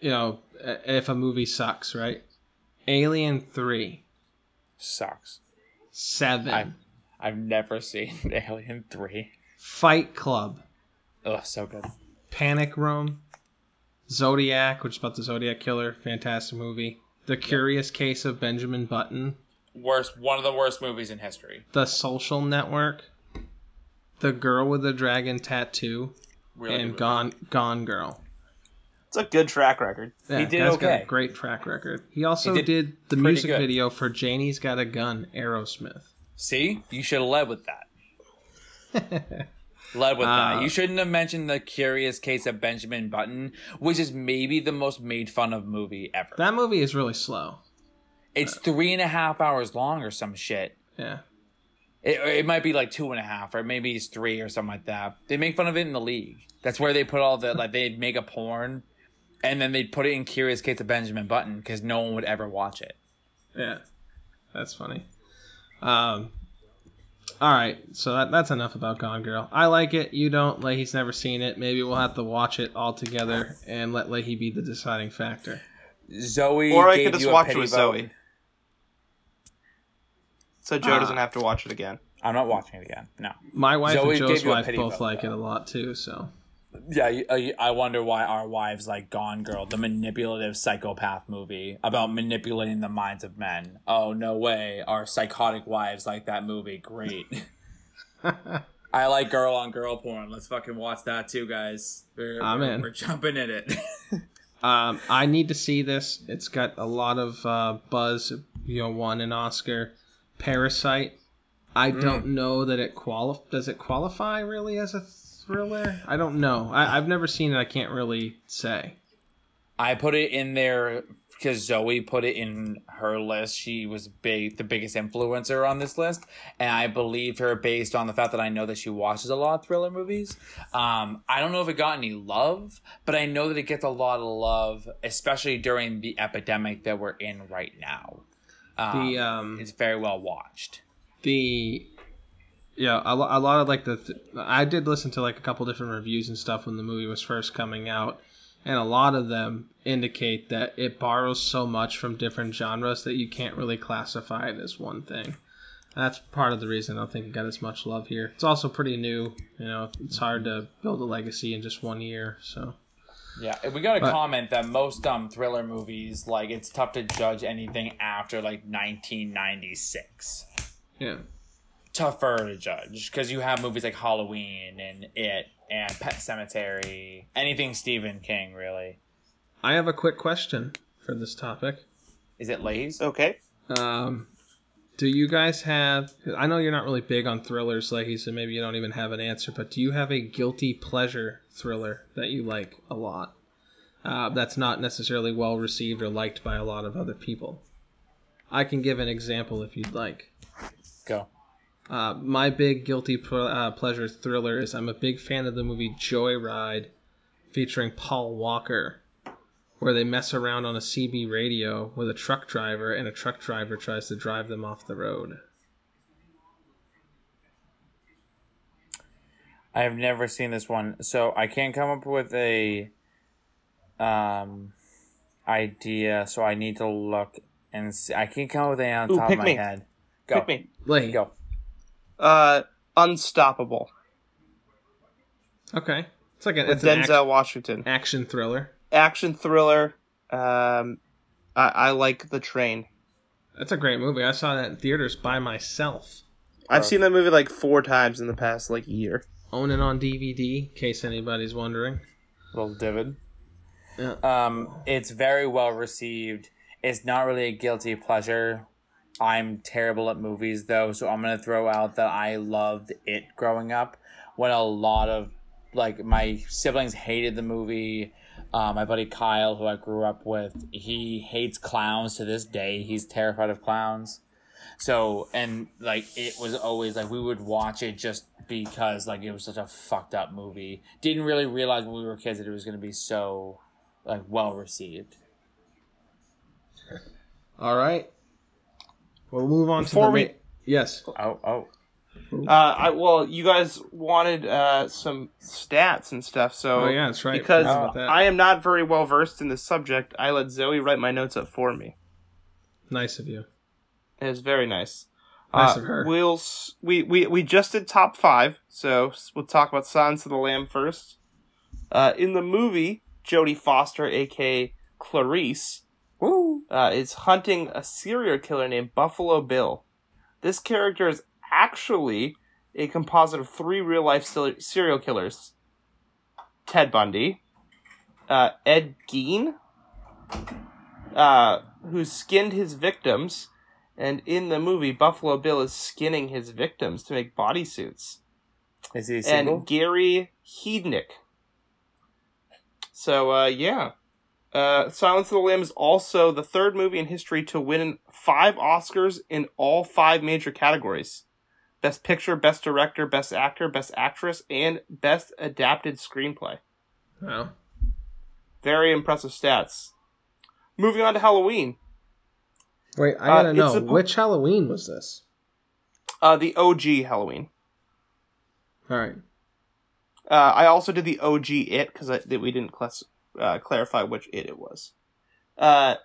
you know, if a movie sucks, right? Alien Three, Sucks. Seven, I've I've never seen Alien 3. Fight Club, Oh, so good. Panic Room, Zodiac, which is about the Zodiac killer, fantastic movie. The Curious Case of Benjamin Button, Worst one of the worst movies in history. The Social Network, The Girl with the Dragon Tattoo, Really and good Gone Gone Girl. It's a good track record. Yeah, He did guy's got okay. a great track record. He also He did, did the music good. video for Janie's Got a Gun, Aerosmith. See? You should have led with that. Led with Uh, that. You shouldn't have mentioned the curious case of Benjamin Button, which is maybe the most made fun of movie ever. That movie is really slow. It's three and a half hours long or some shit. Yeah. It, it might be like two and a half, or maybe it's three or something like that. They make fun of it in the league. That's where they put all the like they'd make a porn, and then they'd put it in Curious Case of Benjamin Button because no one would ever watch it. Yeah. That's funny. Um all right, so that, that's enough about Gone Girl. I like it. You don't. Leahy's never seen it. Maybe we'll have to watch it all together and let Leahy be the deciding factor. Zoe, Or I could just watch it with vote. Zoe. So Joe Ah. doesn't have to watch it again. I'm not watching it again. No. My wife Zoe and Joe's gave you a wife both vote, like though. it a lot too. So Yeah, you- uh, I wonder why our wives like Gone Girl, the manipulative psychopath movie about manipulating the minds of men. Oh no way, our psychotic wives like that movie. Great. I like girl on girl porn. Let's fucking watch that too, guys. We're, I'm we're, in. we're jumping in it. Um, I need to see this. It's got a lot of uh, buzz. You know, won an Oscar. Parasite. I Mm. don't know that it qualif. Does it qualify really as a thriller? I don't know. I, I've never seen it. I can't really say. I put it in there because Zoe put it in her list. She was big, the biggest influencer on this list, and I believe her based on the fact that I know that she watches a lot of thriller movies. Um, I don't know if it got any love, but I know that it gets a lot of love, especially during the epidemic that we're in right now. Um, The um, it's very well watched. the yeah a, a lot of like the th- i did listen to like a couple different reviews and stuff when the movie was first coming out and a lot of them indicate that it borrows so much from different genres that you can't really classify it as one thing. That's part of the reason i don't think it got as much love here. It's also pretty new you know it's hard to build a legacy in just one year so. Yeah, we got a But- comment that most um thriller movies like it's tough to judge anything after like 1996. yeah tougher to judge because you have movies like Halloween and It and Pet Sematary, anything Stephen King really. i have a quick question for this topic Is it Lays? Okay. Um, do you guys have? I know you're not really big on thrillers, like he said. Maybe you don't even have an answer, but do you have a guilty pleasure thriller that you like a lot? Uh, that's not necessarily well received or liked by a lot of other people. I can give an example if you'd like. Go. Uh, my big guilty ple- uh, pleasure thriller is I'm a big fan of the movie Joyride, featuring Paul Walker, where they mess around on a CB radio with a truck driver, and a truck driver tries to drive them off the road. I have never seen this one, so I can't come up with a um idea. So I need to look and see. I can't come up with it on Ooh, top pick of my me. head. Go. Pick me. Leahy. Go. Uh, Unstoppable Okay, it's like an, with it's an Denzel ac- Washington. action thriller. Action thriller. Um, I, I like The Train. That's a great movie. I saw that in theaters by myself. I've seen that movie like four times in the past like year. Own it on DVD, in case anybody's wondering. Little David. Yeah. Um, it's very well received. It's not really a guilty pleasure. I'm terrible at movies though, so I'm gonna throw out that I loved it growing up. When a lot of like my siblings hated the movie. Uh, my buddy Kyle, who I grew up with, he hates clowns to this day. He's terrified of clowns. So and like it was always like we would watch it just because like it was such a fucked up movie. Didn't really realize when we were kids that it was gonna be so like well received. All right. We'll move on Before to the we- ma- yes. Oh oh. Uh, I well, you guys wanted uh some stats and stuff, so Oh yeah, that's right. because that. I am not very well versed in this subject, I let Zoe write my notes up for me. nice of you. It was very nice. Nice Uh, of her. We'll we we we just did top five, so we'll talk about Silence of the Lamb first. Uh, in the movie, Jodie Foster, aka Clarice, Woo. uh, is hunting a serial killer named Buffalo Bill. This character is actually a composite of three real life serial killers Ted Bundy, uh, Ed Gein, uh, who skinned his victims, and in the movie, Buffalo Bill is skinning his victims to make bodysuits Is he single? and Gary Heidnik. So uh, yeah, uh, Silence of the Lambs is also the third movie in history to win five Oscars in all five major categories: Best Picture, Best Director, Best Actor, Best Actress, and Best Adapted Screenplay. Wow. Very impressive stats. Moving on to Halloween, Wait, I Uh, gotta it's know a- which Halloween was this? uh, the OG Halloween. All right. Uh, I also did the OG It because I did we didn't class, uh, clarify which It it was. Uh,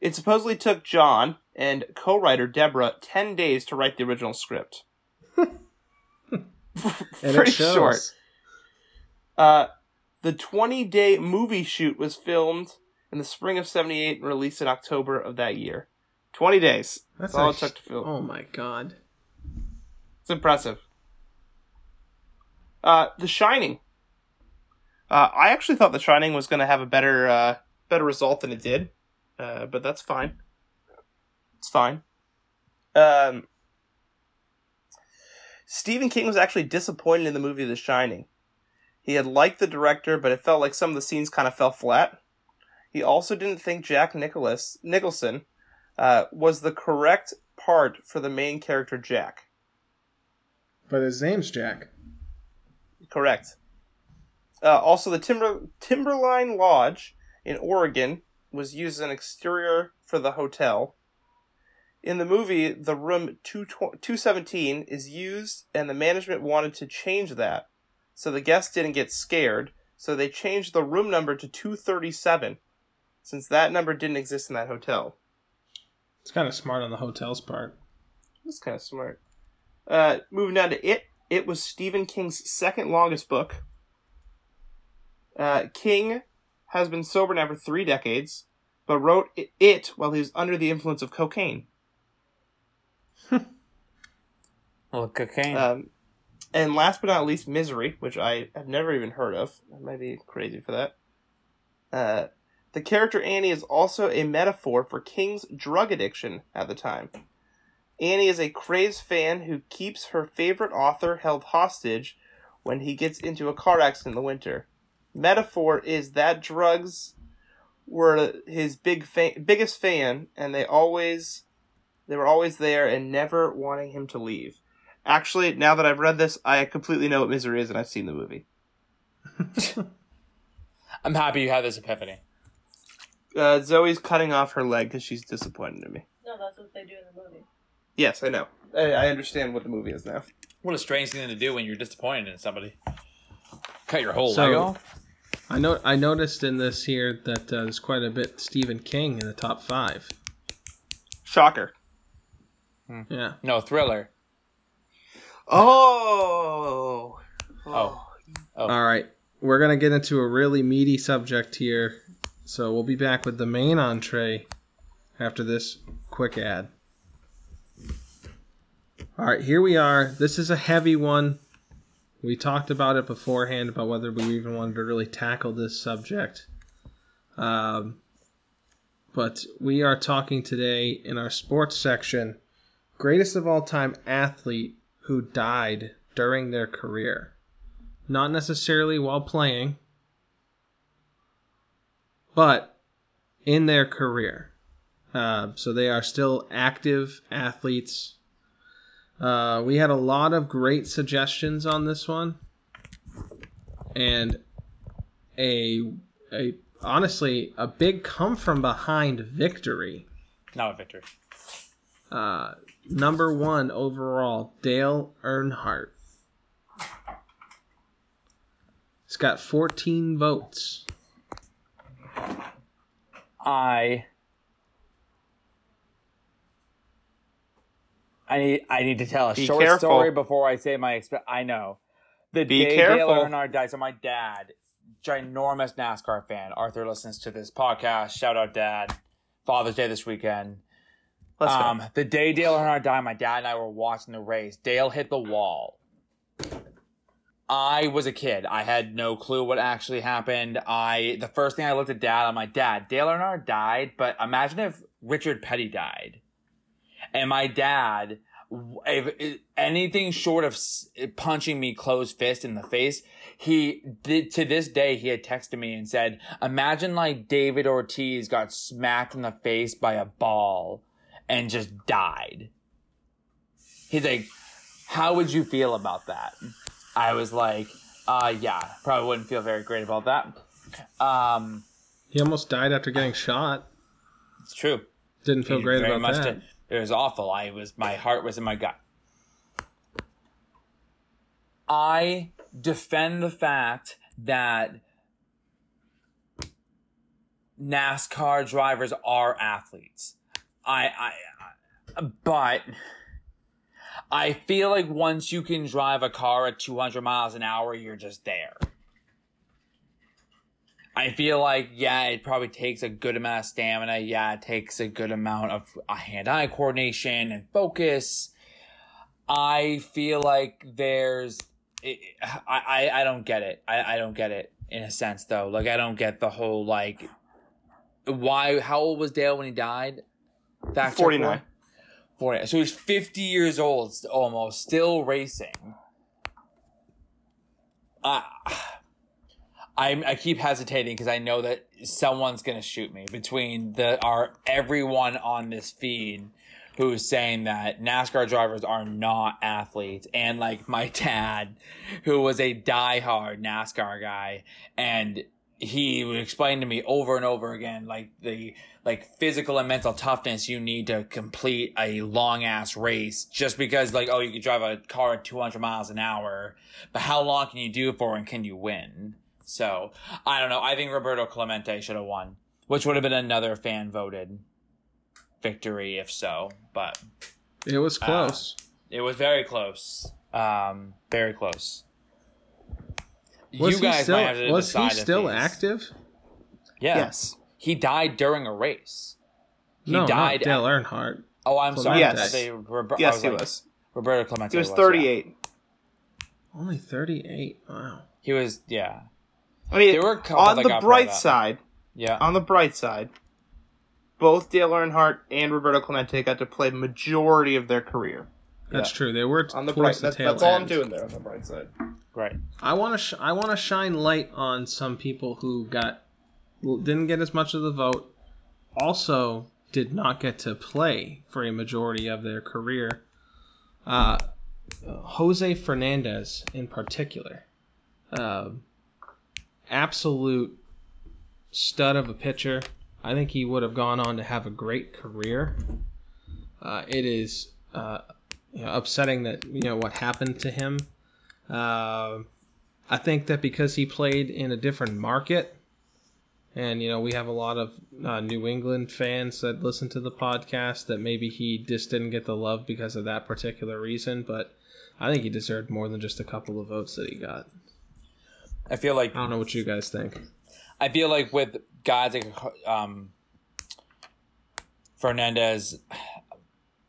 it supposedly took John and co-writer Deborah ten days to write the original script. And Pretty short. Uh, the twenty-day movie shoot was filmed in the spring of '78 and released in October of that year. Twenty days. That's That's all it took to film. Oh my god. It's impressive. Uh, The Shining. Uh, I actually thought The Shining was going to have a better uh, better result than it did, uh, but that's fine. It's fine. Um, Stephen King was actually disappointed in the movie The Shining. He had liked the director, but it felt like some of the scenes kind of fell flat. He also didn't think Jack Nicholas Nicholson uh, was the correct part for the main character Jack. But his name's Jack. Correct. Uh, also, the Timber Timberline Lodge in Oregon was used as an exterior for the hotel. In the movie, the room 217 is used, and the management wanted to change that so the guests didn't get scared, so they changed the room number to 237, since that number didn't exist in that hotel. It's kind of smart on the hotel's part. It's kind of smart. Uh, moving down to It. It was Stephen King's second longest book. Uh, King has been sober now for three decades, but wrote it while he was under the influence of cocaine. Well, cocaine. Um, and last but not least, Misery, which I have never even heard of. I might be crazy for that. Uh, the character Annie is also a metaphor for King's drug addiction at the time. Annie is a crazed fan who keeps her favorite author held hostage when he gets into a car accident in the winter. Metaphor is that drugs were his big fa- biggest fan, and they always they were always there and never wanting him to leave. Actually, now that I've read this, I completely know what misery is, and I've seen the movie. I'm happy you had this epiphany. Uh, Zoe's cutting off her leg because she's disappointed in me. No, that's what they do in the movie. Yes, I know. I, I understand what the movie is now. What a strange thing to do when you're disappointed in somebody. Cut your whole So- leg off. I know. I noticed in this here that uh, there's quite a bit Stephen King in the top five. Shocker. Yeah. No thriller. Oh. Oh. Oh. All right. We're gonna get into a really meaty subject here, so we'll be back with the main entree after this quick ad. All right, here we are. This is a heavy one. We talked about it beforehand about whether we even wanted to really tackle this subject. Um, but we are talking today in our sports section greatest of all time athlete who died during their career. Not necessarily while playing, but in their career. Uh, so they are still active athletes. Uh, we had a lot of great suggestions on this one, and a a honestly a big come from behind victory. Not a victory. Uh, number one overall, Dale Earnhardt. It's got 14 votes. I I need I need to tell a Be short careful. story before I say my exp- I know. The Be day careful. Dale Earnhardt died, so my dad, ginormous NASCAR fan. Arthur listens to this podcast. Shout out, Dad. Father's Day this weekend. Let's go. Um, the day Dale Earnhardt died, my dad and I were watching the race. Dale hit the wall. I was a kid. I had no clue what actually happened. I the first thing I looked at dad, I'm like, Dad, Dale Earnhardt died, but imagine if Richard Petty died. And my dad, if, anything short of punching me closed fist in the face, he did to this day he had texted me and said, "Imagine like David Ortiz got smacked in the face by a ball and just died." He's like, "How would you feel about that?" I was like, "Uh, yeah, probably wouldn't feel very great about that." Um, He almost died after getting shot. it's true. Didn't feel great about that. did. It was awful. I was my heart was in my gut. I defend the fact that NASCAR drivers are athletes. I, I, but I feel like once you can drive a car at 200 miles an hour, you're just there. I feel like, yeah, it probably takes a good amount of stamina. Yeah, it takes a good amount of uh, hand-eye coordination and focus. I feel like there's, I, I, I don't get it. I, I don't get it in a sense though. Like, I don't get the whole, like, why, how old was Dale when he died? Check 49. for- 49. So he's 50 years old almost, still racing. Uh, I I keep hesitating because I know that someone's gonna shoot me between the our everyone on this feed who's saying that NASCAR drivers are not athletes, and like my dad, who was a diehard NASCAR guy, and he would explain to me over and over again like the like physical and mental toughness you need to complete a long ass race just because like oh you can drive a car at 200 miles an hour but how long can you do it for and can you win so I don't know. I think Roberto Clemente should have won, which would have been another fan voted victory if so. But It was Uh, close. it was very close. Um, very close. was you he guys still, might have to was he decide if still he's- active? Yeah. Yes. He died during a race. He no, died. not Dale at- Earnhardt. oh, I'm sorry. Clemente. I say Rober- I Yes, was he like- was. Roberto Clemente. He was yeah. 38. Only 38. Wow. He was. Yeah. I mean, There were a couple on that the got bright side, Yeah. on the bright side, both Dale Earnhardt and Roberto Clemente got to play majority of their career. That's Yeah. true. They were On the bright, towards that's, tail that's all I'm doing there on the bright side. Right. I want to sh- I want to shine light on some people who got didn't get as much of the vote. Also, did not get to play for a majority of their career. Uh, Jose Fernandez, in particular, Um absolute stud of a pitcher. I think he would have gone on to have a great career. Uh, it is uh, you know, upsetting that you know what happened to him. Uh, I think that because he played in a different market, and you know we have a lot of uh, New England fans that listen to the podcast, that maybe he just didn't get the love because of that particular reason. But I think he deserved more than just a couple of votes that he got. I feel like I don't know what you guys think. I feel like with guys like um, Fernandez,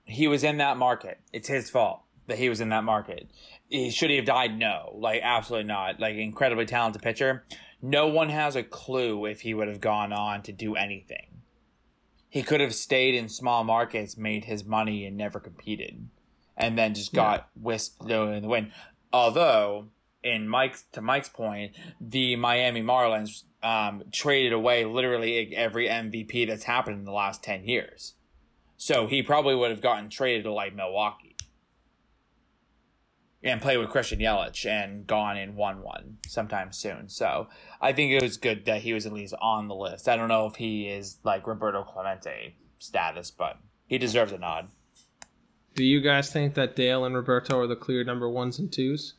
he was in that market. It's his fault that he was in that market. He, should he have died? No, like absolutely not. Like incredibly talented pitcher. No one has a clue if he would have gone on to do anything. He could have stayed in small markets, made his money, and never competed, and then just got whisked in the wind. Although, in Mike's to Mike's point, the Miami Marlins um, traded away literally every MVP that's happened in the last ten years. So he probably would have gotten traded to like Milwaukee and play with Christian Yelich and gone in one one sometime soon. So I think it was good that he was at least on the list. I don't know if he is like Roberto Clemente status, but he deserves a nod. Do you guys think that Dale and Roberto are the clear number ones and twos?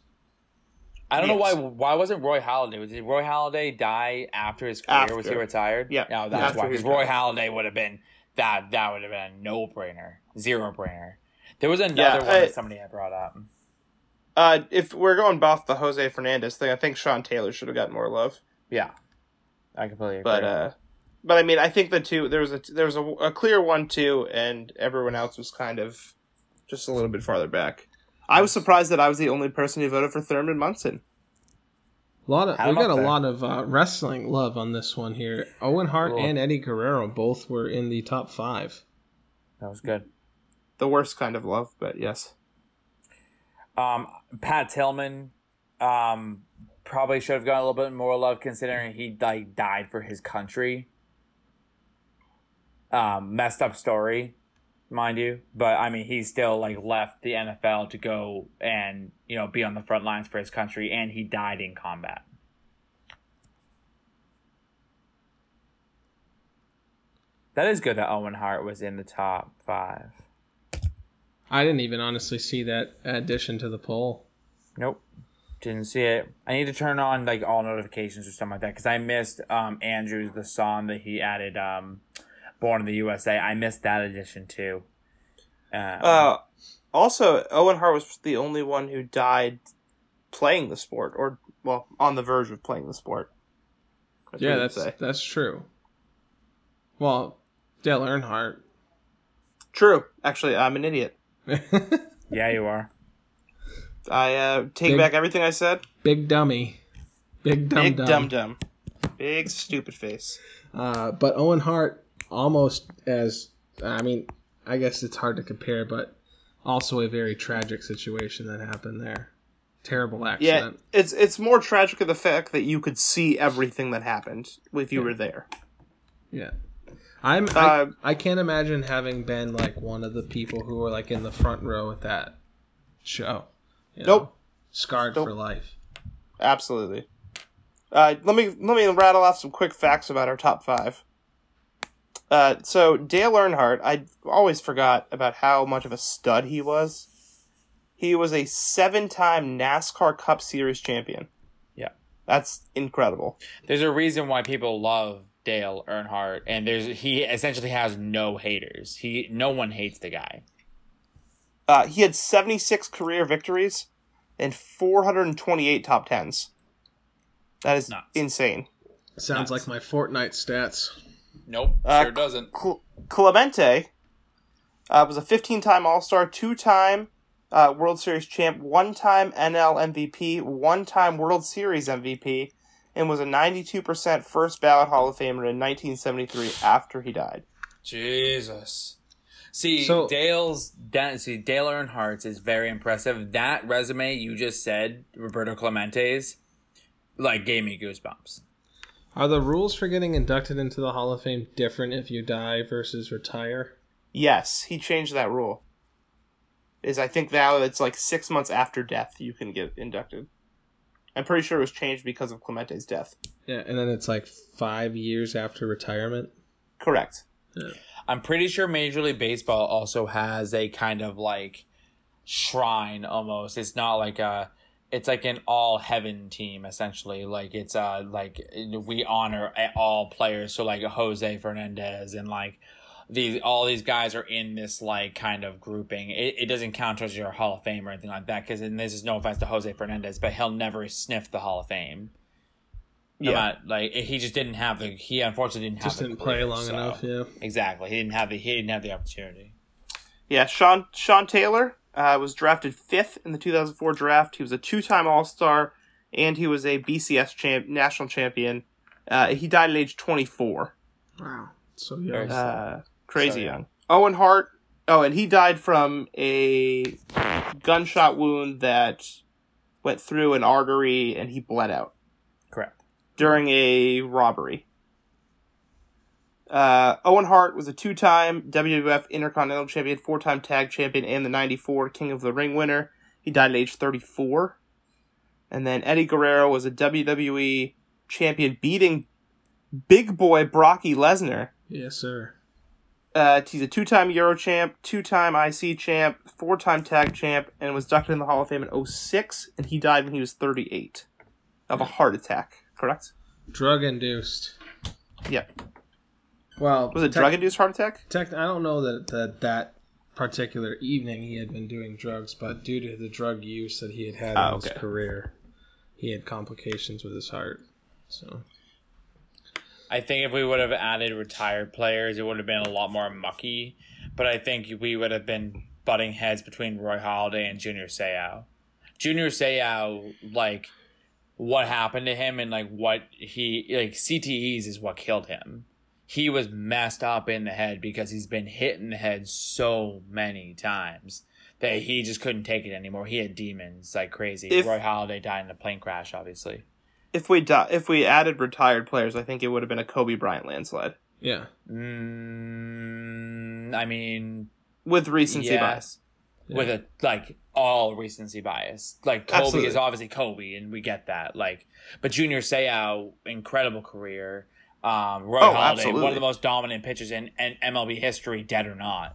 I don't Yes. know why. Why wasn't Roy Halladay? Did Roy Halladay die after his career? Was he retired? Yeah, No, that's after why. Because Roy. Halladay would have been that. That would have been a no brainer, zero brainer. There was another Yeah, one I- that somebody had brought up. Uh, if we're going off the Jose Fernandez thing, I think Sean Taylor should have gotten more love. Yeah, I completely agree. But uh, but I mean, I think the two there was a there was a, a clear one two, and everyone else was kind of just a little bit farther back. I was surprised that I was the only person who voted for Thurman Munson. A lot of Had we got a there. lot of uh, wrestling love on this one here. Owen Hart Cool. and Eddie Guerrero both were in the top five. that was good. The worst kind of love, but yes. Um, Pat Tillman, um, probably should have gotten a little bit more love considering he like died for his country. Um, messed up story, mind you, but I mean he still like left the NFL to go and you know be on the front lines for his country, and he died in combat. That is good that Owen Hart was in the top five. I didn't even honestly see that addition to the poll. Nope. Didn't see it. I need to turn on like all notifications or something like that because I missed um Andrew's the song that he added um Born in the USA. I missed that edition too. Um, Uh, also, Owen Hart was the only one who died playing the sport, or well, on the verge of playing the sport. That's yeah, that's say. that's true. Well, Dale Earnhardt. true. Actually, I'm an idiot. yeah, you are. I uh, take Big- back everything I said. Big dummy. Big dumb Big dumb. dum dum. Big stupid face. Uh, but Owen Hart almost as I mean, I guess it's hard to compare, but also a very tragic situation that happened there. Terrible accident. Yeah, it's it's more tragic of the fact that you could see everything that happened if you were there. Yeah. I'm Uh, I, I can't imagine having been like one of the people who were like in the front row at that show. you Nope. Scarred Nope. for life. Absolutely. Uh, let me let me rattle off some quick facts about our top five. Uh, so Dale Earnhardt, I always forgot about how much of a stud he was. He was a seven-time NASCAR Cup Series champion. Yeah. That's incredible. There's a reason why people love Dale Earnhardt, and there's he essentially has no haters. He no one hates the guy. Uh, he had 76 career victories and 428 top tens. That is Nuts. insane. Sounds Nuts. like my Fortnite stats. Nope, Uh, sure doesn't. Cl- Clemente uh, was a 15 time All Star, two time uh, World Series champ, one time NL MVP, one time World Series MVP, and was a 92% first ballot Hall of Famer in 1973 after he died. Jesus. See, So- Dale's that, see Dale Earnhardt's is very impressive. That resume you just said, Roberto Clemente's, like gave me goosebumps. Are the rules for getting inducted into the Hall of Fame different if you die versus retire? Yes, he changed that rule. Is I think now it's like six months after death you can get inducted. I'm pretty sure it was changed because of Clemente's death. Yeah, and then it's like five years after retirement. Correct. I'm pretty sure Major League Baseball also has a kind of like shrine almost. It's not like a it's like an all heaven team essentially. Like it's uh like we honor all players. So like Jose Fernandez and like these all these guys are in this like kind of grouping. It, it doesn't count as your Hall of Fame or anything like that. Because and this is no offense to Jose Fernandez, but he'll never sniff the Hall of Fame. No Yeah. matter- like he just didn't have the. He unfortunately didn't have. Just the didn't play long so- enough. Yeah. Exactly, he didn't have the. He didn't have the opportunity. Yeah, Sean Sean Taylor uh, was drafted fifth in the 2004 draft. He was a two-time All-Star, and he was a BCS champ, national champion. Uh, he died at age 24. Wow. So young. Uh, crazy So, yeah. young. Owen Hart. Oh, and he died from a gunshot wound that went through an artery, and he bled out Correct. during a robbery. Uh, Owen Hart was a two-time WWF Intercontinental Champion, four-time Tag Champion, and the '94 King of the Ring winner. He died at age 34. And then Eddie Guerrero was a WWE Champion, beating Big Boy Brocky Lesnar. Yes, sir. Uh, he's a two-time Euro champ, two-time IC champ, four-time Tag champ, and was inducted in the Hall of Fame in 06, and he died when he was 38 of a heart attack. Correct? Drug induced. Yeah. Well, Was it tec- drug-induced heart attack? Tech, I don't know that, that that particular evening he had been doing drugs, but due to the drug use that he had had Ah, in his career, he had complications with his heart. So I think if we would have added retired players, it would have been a lot more mucky. But I think we would have been butting heads between Roy Halladay and Junior Seau. Junior Seau, like, what happened to him and like what he like CTEs is what killed him. He was messed up in the head because he's been hit in the head so many times that he just couldn't take it anymore. He had demons like crazy. If- Roy Halladay died in a plane crash, obviously. If we di- if we added retired players, I think it would have been a Kobe Bryant landslide yeah, Mm, I mean, with recency Yeah. bias. with a like all recency bias. Like Kobe Absolutely. is obviously Kobe, and we get that. Like, but Junior Seau, incredible career. Um, Roy Oh, Halladay, absolutely. one of the most dominant pitchers in, in MLB history, dead or not.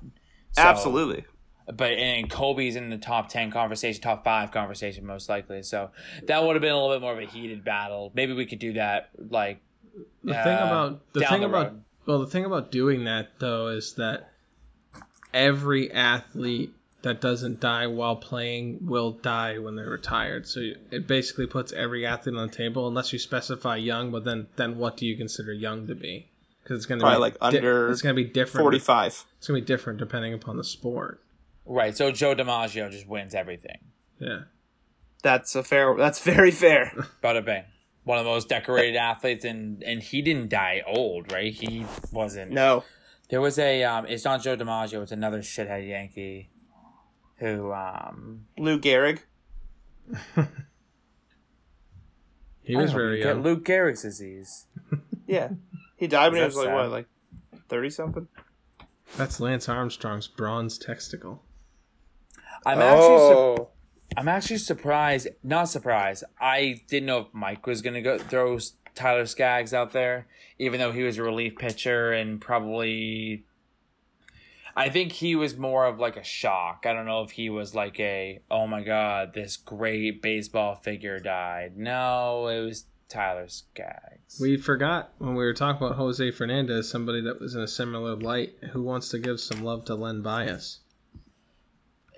So- Absolutely. But and Kobe's in the top ten conversation, top five conversation, most likely. So that would have been a little bit more of a heated battle. Maybe we could do that. Like the uh, thing about the thing the about well, the thing about doing that though is that every athlete that doesn't die while playing will die when they're retired. So it basically puts every athlete on the table unless you specify young. But then, then what do you consider young to be? Because it's going to be like under It's going to be different. Forty-five. It's going to be different depending upon the sport. right. So Joe DiMaggio just wins everything. Yeah. That's a fair. That's very fair. Bada bang. One of the most decorated athletes, and and he didn't die old, right? He wasn't. No. There was a. Um, it's not Joe DiMaggio. It's another shithead Yankee, who. Um, Lou Gehrig. He was very you young. Lou Gehrig's disease. Yeah. He died when he was that like what, like thirty something. That's Lance Armstrong's bronze testicle. I'm actually. Su- oh. I'm actually surprised. Not surprised. I didn't know if Mike was gonna go throw Tyler Skaggs out there, even though he was a relief pitcher and probably. I think he was more of like a shock. I don't know if he was like a oh my god, this great baseball figure died. No, it was Tyler Skaggs. We forgot when we were talking about Jose Fernandez, somebody that was in a similar light who wants to give some love to Len Bias.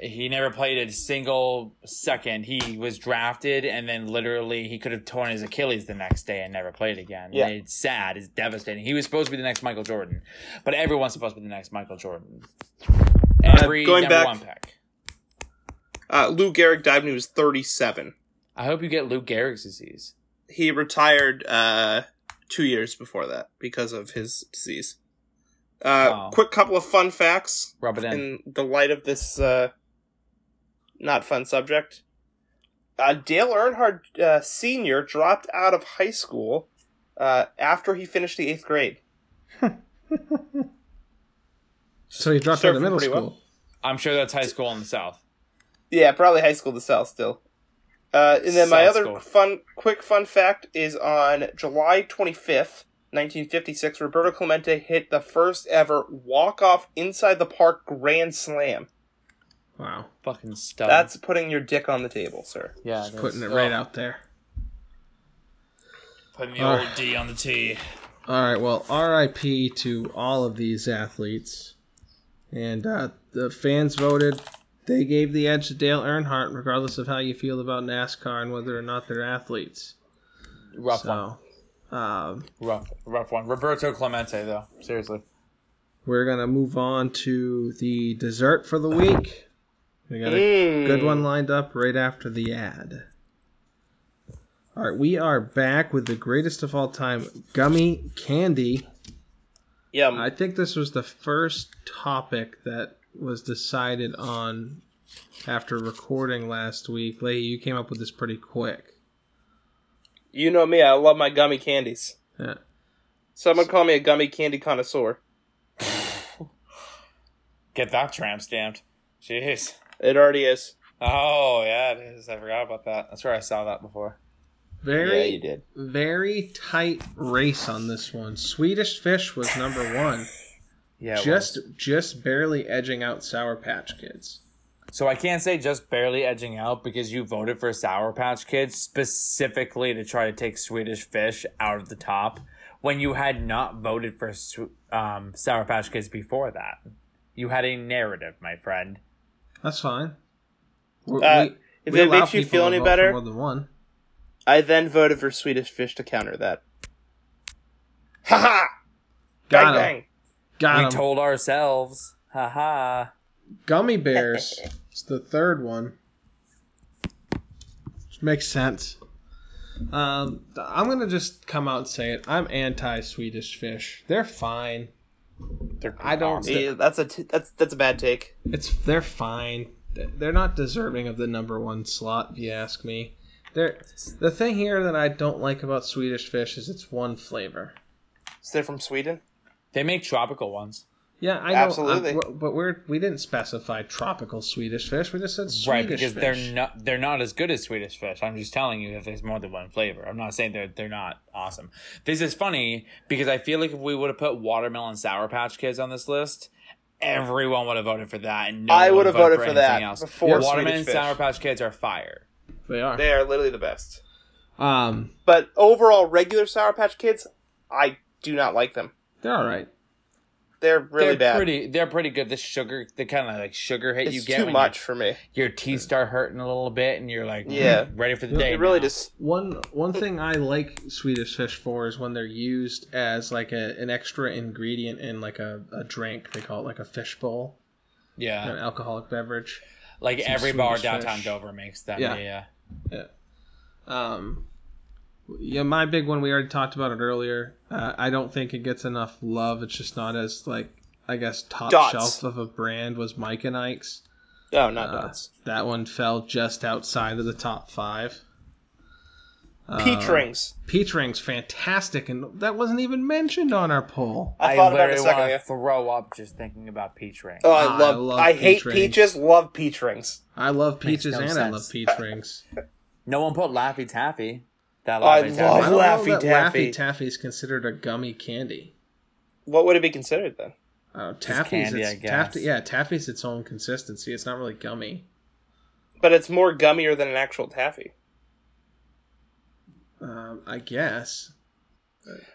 He never played a single second. He was drafted, and then literally he could have torn his Achilles the next day and never played again. Yeah. It's sad. It's devastating. He was supposed to be the next Michael Jordan, but everyone's supposed to be the next Michael Jordan. Every going number back- one pick. Uh, Lou Gehrig died when he was thirty-seven. I hope you get Lou Gehrig's disease. He retired uh, two years before that because of his disease. Uh, Wow. Quick couple of fun facts Rub it in. in the light of this uh, not fun subject. Uh, Dale Earnhardt uh, Sr. dropped out of high school uh, after he finished the eighth grade. So he dropped out of him middle school. well. I'm sure that's high school in the South. Yeah, probably high school to sell still. Uh, and then my other school. fun, quick fun fact is on July 25th, 1956, Roberto Clemente hit the first ever walk-off inside the park grand slam. Wow. Fucking stuff. That's putting your dick on the table, sir. yeah, Just that's- putting it right oh, out there. Putting the Uh, old D on the T. All right. Well, R.I.P. to all of these athletes, and uh, the fans voted. They gave the edge to Dale Earnhardt, regardless of how you feel about NASCAR and whether or not they're athletes. Rough one. Um, Rough, rough one. Roberto Clemente, though. Seriously. we're gonna move on to the dessert for the week. We got a Mm. good one lined up right after the ad. All right, we are back with the greatest of all time gummy candy. Yum. I think this was the first topic that was decided on after recording last week. Leahy, you came up with this pretty quick. you know me. I love my gummy candies. Yeah. Someone call me a gummy candy connoisseur. Get that tramp stamped. Jeez. It already is. Oh, yeah, it is. I forgot about that. That's where I saw that before. Very, Yeah, you did. very tight race on this one. Swedish Fish was number one, Yeah. it just was. just barely edging out Sour Patch Kids. So I can't say just barely edging out because you voted for Sour Patch Kids specifically to try to take Swedish Fish out of the top when you had not voted for um, Sour Patch Kids before that. You had a narrative, my friend. That's fine. We- Uh, we- if we it makes you feel any better- more than one. I then voted for Swedish Fish to counter that. Haha! Got Bang him. bang! Got we 'em. told ourselves. Haha. Gummy bears. it's the third one. Which makes sense. Um, I'm gonna just come out and say it. I'm anti Swedish fish. They're fine. They're I don't- Yeah, that's a t- that's that's a bad take. It's they're fine. They're not deserving of the number one slot, if you ask me. They're the thing here that I don't like about Swedish fish is it's one flavor. Is they from Sweden? They make tropical ones. Yeah, I know, Absolutely. I- but we're we didn't specify tropical Swedish fish. We just said Swedish right, because fish. they're not they're not as good as Swedish fish. I'm just telling you if there's more than one flavor. I'm not saying they're they're not awesome. This is funny because I feel like if we would have put watermelon sour patch kids on this list, everyone would have voted for that and no I would have voted voted for anything that else. before watermelon Fish. sour patch kids are fire. They are. They are literally the best. Um, But overall, regular Sour Patch Kids, I do not like them. they're all right. They're really they're bad. pretty they're pretty good. The sugar the kind of like sugar hit it's you get too when much for me. Your, your teeth start hurting a little bit and you're like Yeah. "Hmm, ready for the day. It really now." just One one thing I like Swedish fish for is when they're used as like a, an extra ingredient in like a, a drink. They call it like a fish bowl, Yeah, an alcoholic beverage. Like Some every bar downtown fish. Dover makes them. Yeah. Yeah. yeah. Um, yeah, my big one we already talked about it earlier. Uh, I don't think it gets enough love. It's just not as like I guess top Dots. shelf of a brand was Mike and Ike's. oh, not Uh, nuts. That one fell just outside of the top five. Peach Uh, rings. Peach rings, fantastic, and that wasn't even mentioned on our poll. I thought about it a literally second wanna ago. throw up just thinking about peach rings. Oh, I Ah, I love. love I, peach hate rings. peaches. Love peach rings. I love Makes peaches no and I love peach rings. No one put Laffy Taffy. That I Laffy love I Taffy. don't know Laffy that Taffy. Laffy Taffy is considered a gummy candy. What would it be considered then? Uh, taffy's candy, its, I guess. Taffy, yeah, taffy's its own consistency. It's not really gummy. But it's more gummier than an actual taffy. Um, I guess.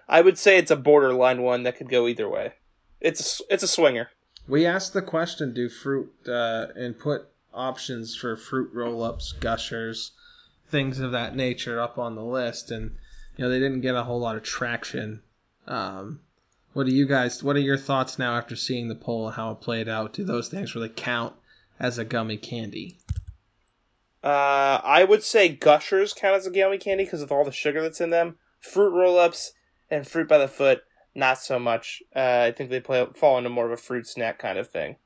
I would say it's a borderline one that could go either way. It's a, it's a swinger. We asked the question: Do fruit uh, and put options for fruit roll-ups, gushers, things of that nature up on the list, and you know they didn't get a whole lot of traction. Um, what do you guys? What are your thoughts now after seeing the poll? And how it played out? Do those things really count as a gummy candy? Uh, I would say gushers count as a gummy candy because of all the sugar that's in them. Fruit roll-ups and fruit by the foot, not so much. Uh, I think they play fall into more of a fruit snack kind of thing.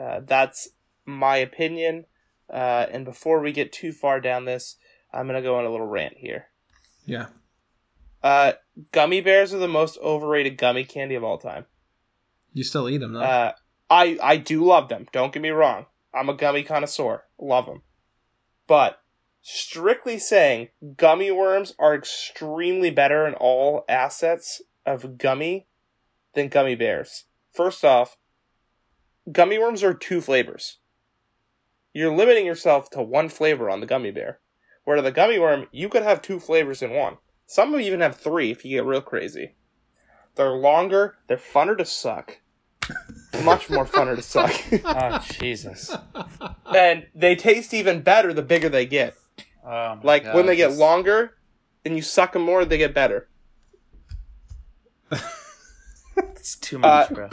Uh, that's my opinion. Uh, and before we get too far down this, I'm gonna go on a little rant here. Yeah, Uh, gummy bears are the most overrated gummy candy of all time. you still eat them though. Uh, I I do love them. Don't get me wrong. I'm a gummy connoisseur. Love them. But strictly saying, gummy worms are extremely better in all assets of gummy than gummy bears. First off, gummy worms are two flavors. You're limiting yourself to one flavor on the gummy bear. Where the gummy worm, you could have two flavors in one. Some even have three if you get real crazy. They're longer, they're funner to suck. Much more funner to suck. Oh Jesus! and they taste even better the bigger they get. Oh, my Like when God, they get this- longer and you suck them more, they get better. It's too much, Uh, bro.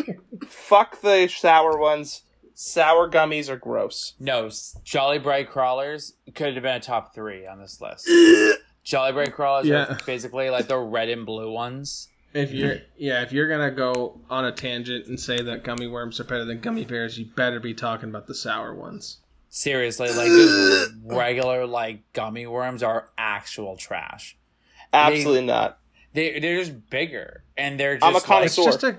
Fuck the sour ones. Sour gummies are gross. No, Trolli Brite crawlers could have been a top three on this list. Trolli Brite crawlers Yeah. are basically like the red and blue ones. If you're yeah, if you're gonna go on a tangent and say that gummy worms are better than gummy bears, you better be talking about the sour ones. Seriously, like just regular like gummy worms are actual trash. Absolutely not. They they're just bigger and they're just I'm a like. It's just a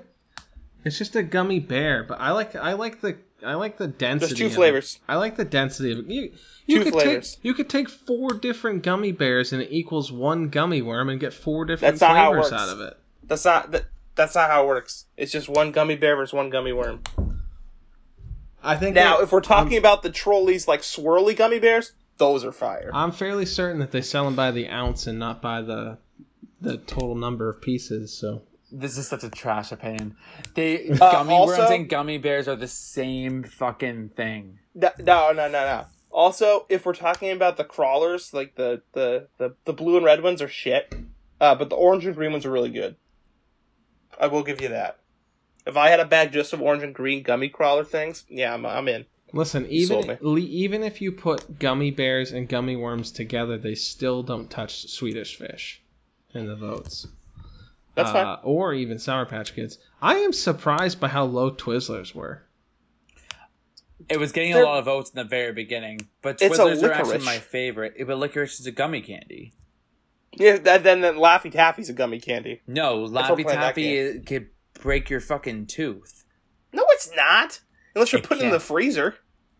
it's just a gummy bear, but I like I like the I like the density. There's two flavors. I like the density of it. You, you Two could flavors. take you could take four different gummy bears and it equals one gummy worm and get four different That's not how it flavors out of it. That's not that. That's not how it works. It's just one gummy bear versus one gummy worm. I think Now, that- if we're talking about the trolleys like swirly gummy bears, those are fire. I'm fairly certain that they sell them by the ounce and not by the the total number of pieces. So This is such a trash opinion. They Uh, gummy also- worms and gummy bears are the same fucking thing. No, no, no, no, no. Also, if we're talking about the crawlers, like the the the, the blue and red ones are shit, uh, but the orange and green ones are really good. I will give you that. If I had a bag just of orange and green gummy crawler things, yeah, I'm, I'm in. listen, even le- even if you put gummy bears and gummy worms together, they still don't touch Swedish fish in the votes. That's uh, fine. Or even Sour Patch Kids. I am surprised by how low Twizzlers were. It was getting They're- a lot of votes in the very beginning, but Twizzlers are actually my favorite. But licorice is a gummy candy. Yeah, that, then then Laffy Taffy's a gummy candy. No, Laffy Taffy could break your fucking tooth. No, it's not. Unless you're It putting it in the freezer.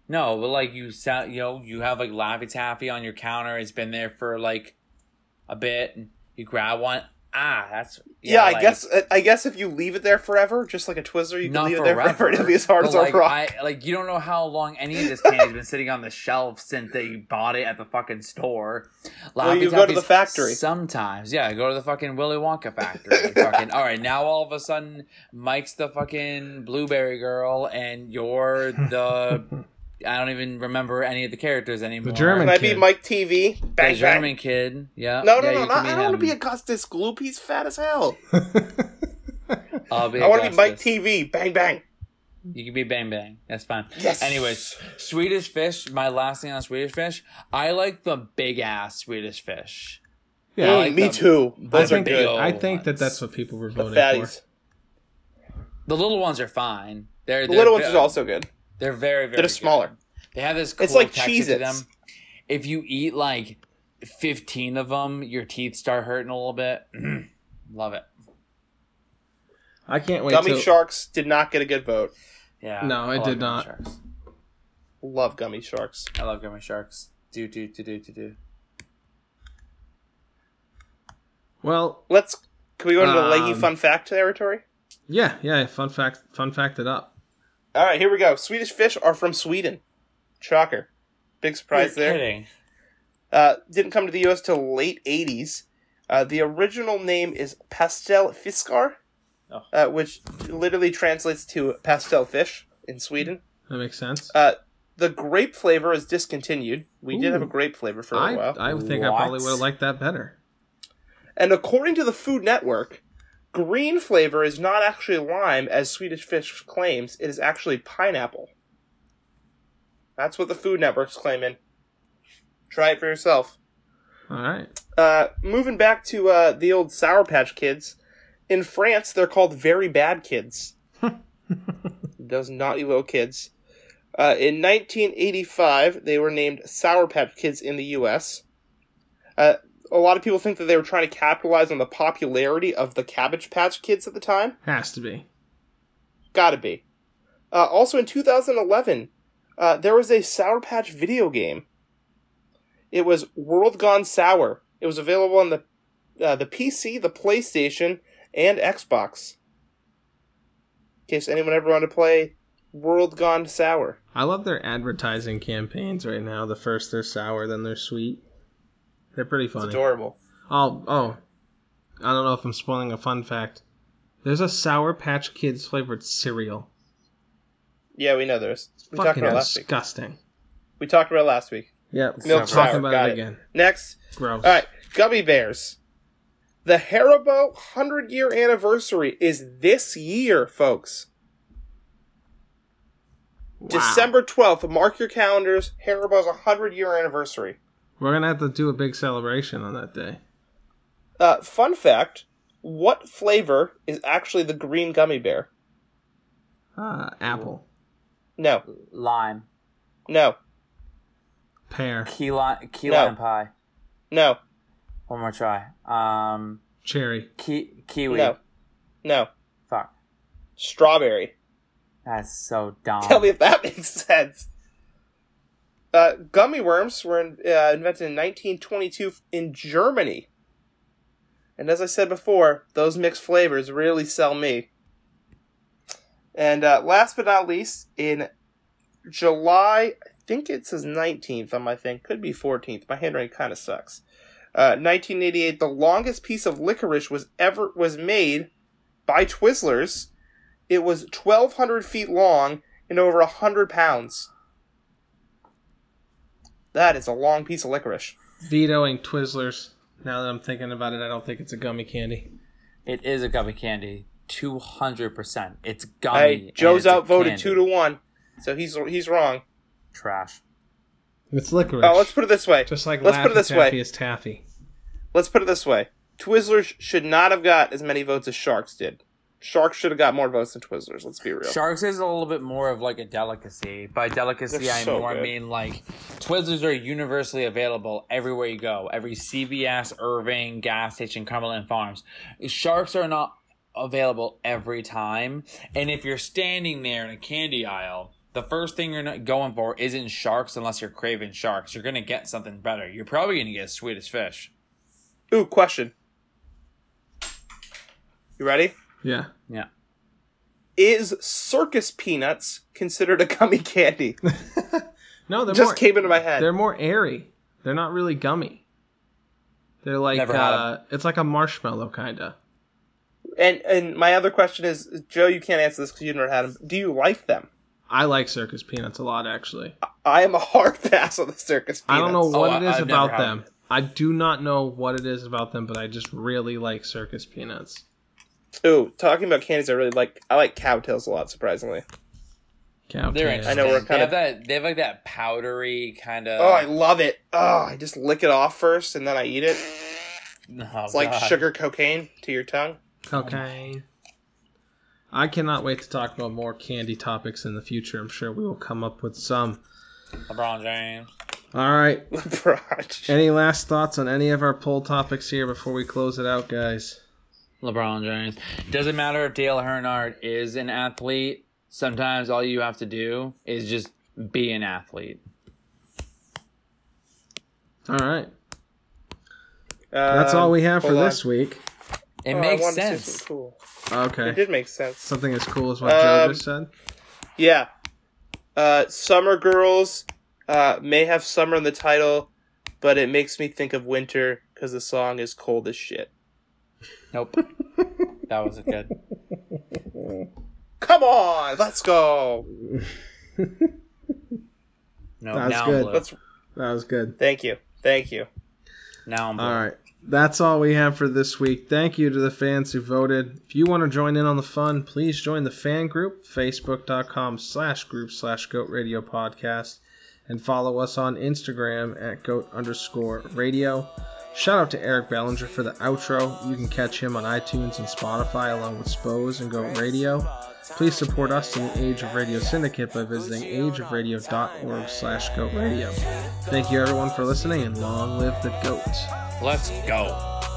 No, but like you sound, you know, you have like Laffy Taffy on your counter. It's been there for like a bit. And you grab one. Ah, that's Yeah, I like, guess I guess if you leave it there forever, just like a Twizzler, you can leave it there forever. forever. It'll be as hard as a like, rock. I, like you don't know how long any of this candy's been sitting on the shelf since they bought it at the fucking store. Well, Laffy you go to the factory. Sometimes, yeah, go to the fucking Willy Wonka factory. fucking all right, now all of a sudden Mike's the fucking blueberry girl, and you're the I don't even remember any of the characters anymore. The German Can I be. Mike Teavee? the Bang, bang. German kid. Yeah. No, no, yeah, no, you not, I don't want to be him. Augustus Gloop. He's fat as hell. I'll be I want to be Mike Teavee. Bang, bang. You can be Bang Bang. That's fine. Yes. Anyways, Swedish fish. My last thing on Swedish fish. I like the big ass Swedish fish. yeah, Mm, like me them. too. I Those are think, good. I think that that's what people were The voting fatties. The little ones are fine. They're The they're little ones ve- are also good. They're very very. They're just good. smaller. They have this. Cool It's like texture to them. If you eat like fifteen of them, your teeth start hurting a little bit. Love it. I can't wait Gummy till sharks did not get a good vote. Yeah. No, I it did not. Sharks. Love gummy sharks. I love gummy sharks. Do do do do do do. well, Let's. Can we go into the Leahy Um, fun fact territory? yeah, yeah. Fun fact, fun fact it up. All right, here we go. Swedish fish are from Sweden. Shocker. Big surprise You're there. kidding. Uh, didn't come to the U.S. till late '80s. Uh, the original name is pastel fiskar, Oh. uh, which literally translates to pastel fish in Sweden. That makes sense. Uh, the grape flavor is discontinued. We did have a grape flavor for a I, while. I would think I probably would have liked that better. And according to the Food Network, green flavor is not actually lime, as Swedish Fish claims. It is actually pineapple. That's what the Food Network's claiming. Try it for yourself. All right. Uh, moving back to uh, the old Sour Patch Kids. In France, they're called Very Bad Kids. Those naughty little kids. Uh, in 1985, they were named Sour Patch Kids in the U.S. Uh, a lot of people think that they were trying to capitalize on the popularity of the Cabbage Patch Kids at the time. Has to be. Gotta be. Uh, also, in 2011, uh, there was a Sour Patch video game. It was World Gone Sour. It was available on the uh, the PC, the PlayStation, and Xbox. In case anyone ever wanted to play World Gone Sour. I love their advertising campaigns right now. The first they're sour, then they're sweet. They're pretty It's funny. adorable. Oh, oh. I don't know if I'm spoiling a fun fact. There's a Sour Patch Kids flavored cereal. Yeah, we know there's. We talked Fucking about it last week. disgusting. We talked about it last week. Yep. Milk talking sour, about got it it. again. Next, Gross. all right, gummy bears. The Haribo 100 year anniversary is this year, folks. Wow. December 12th. Mark your calendars. Haribo's 100 year anniversary. We're gonna have to do a big celebration on that day. Uh, fun fact what flavor is actually the green gummy bear? Uh, apple, No, Lime, no, pear, key lime, key No. lime pie. no, One more try. Um, cherry. ki- kiwi. no, no. Fuck. Strawberry. That's so dumb. Tell me if that makes sense. Uh, gummy worms were in, uh, invented in 1922 in Germany. And as I said before, those mixed flavors really sell me. And uh, last but not least, in July, I think it says 19th on my thing, could be 14th. My handwriting kind of sucks. Uh, 1988, the longest piece of licorice was ever was made by Twizzlers. It was 1,200 feet long and over 100 pounds. That is a long piece of licorice. Vetoing Twizzlers. Now that I'm thinking about it, I don't think it's a gummy candy. It is a gummy candy. Two hundred percent. It's gummy. Hey, Joe's outvoted two to one, so he's he's wrong. Trash. It's licorice. Oh, let's put it this way. Just like let's put it this Taffy way. is taffy. Let's put it this way. Twizzlers should not have got as many votes as Sharks did. Sharks should have got more votes than Twizzlers. Let's be real. Sharks is a little bit more of like a delicacy. By delicacy, They're I so more good. mean like Twizzlers are universally available everywhere you go. Every CVS, Irving, gas station, Cumberland Farms. Sharks are not available every time. And if you're standing there in a candy aisle, the first thing you're not going for isn't sharks unless you're craving sharks. You're gonna get something better. You're probably gonna get Swedish fish. Ooh, question. You ready? Yeah. Yeah. Is circus peanuts considered a gummy candy? No, they're Just more, came into my head. they're more airy. They're not really gummy. They're like Never had 'em. uh, it's like a marshmallow kind of. And and my other question is, Joe, you can't answer this because you never had them. Do you like them? I like circus peanuts a lot, actually. I am a hard pass on the circus peanuts. I don't know Oh, what I- it is I've never about had them. I do not know what it is about them, but I just really like circus peanuts. Ooh, talking about candies, I really like. I like cowtails a lot. Surprisingly. Cow They're interesting. I know we're kinda- have that. They have like that powdery kind of. oh, I love it. Oh, I just lick it off first and then I eat it. Oh, it's like sugar cocaine to your tongue. Cocaine. I cannot wait to talk about more candy topics in the future. I'm sure we will come up with some. LeBron James. All right. LeBron. Any last thoughts on any of our poll topics here before we close it out, guys? LeBron James. Doesn't matter if Dale Earnhardt is an athlete. Sometimes all you have to do is just be an athlete. All right. That's Um, all we have for on. this week. It Oh, makes wanted to say sense. Cool. Okay. It did make sense. Something as cool as what Joe Um, just said. Yeah. Uh, Summer Girls uh, may have summer in the title, but it makes me think of winter because the song is cold as shit. Nope. that wasn't good. Come on, let's go. No, That was now good. I'm blue. Let's. That was good. Thank you. Thank you. Now I'm blue. All right. That's all we have for this week. Thank you to the fans who voted. If you want to join in on the fun, please join the fan group, facebook.com slash group slash goat radio podcast, and follow us on Instagram at goat underscore radio. Shout out to Eric Bellinger for the outro. You can catch him on iTunes and Spotify along with Spose and Goat Radio. Please support us in the Age of Radio Syndicate by visiting ageofradio.org slash goat radio. Thank you everyone for listening and long live the goat. Let's go.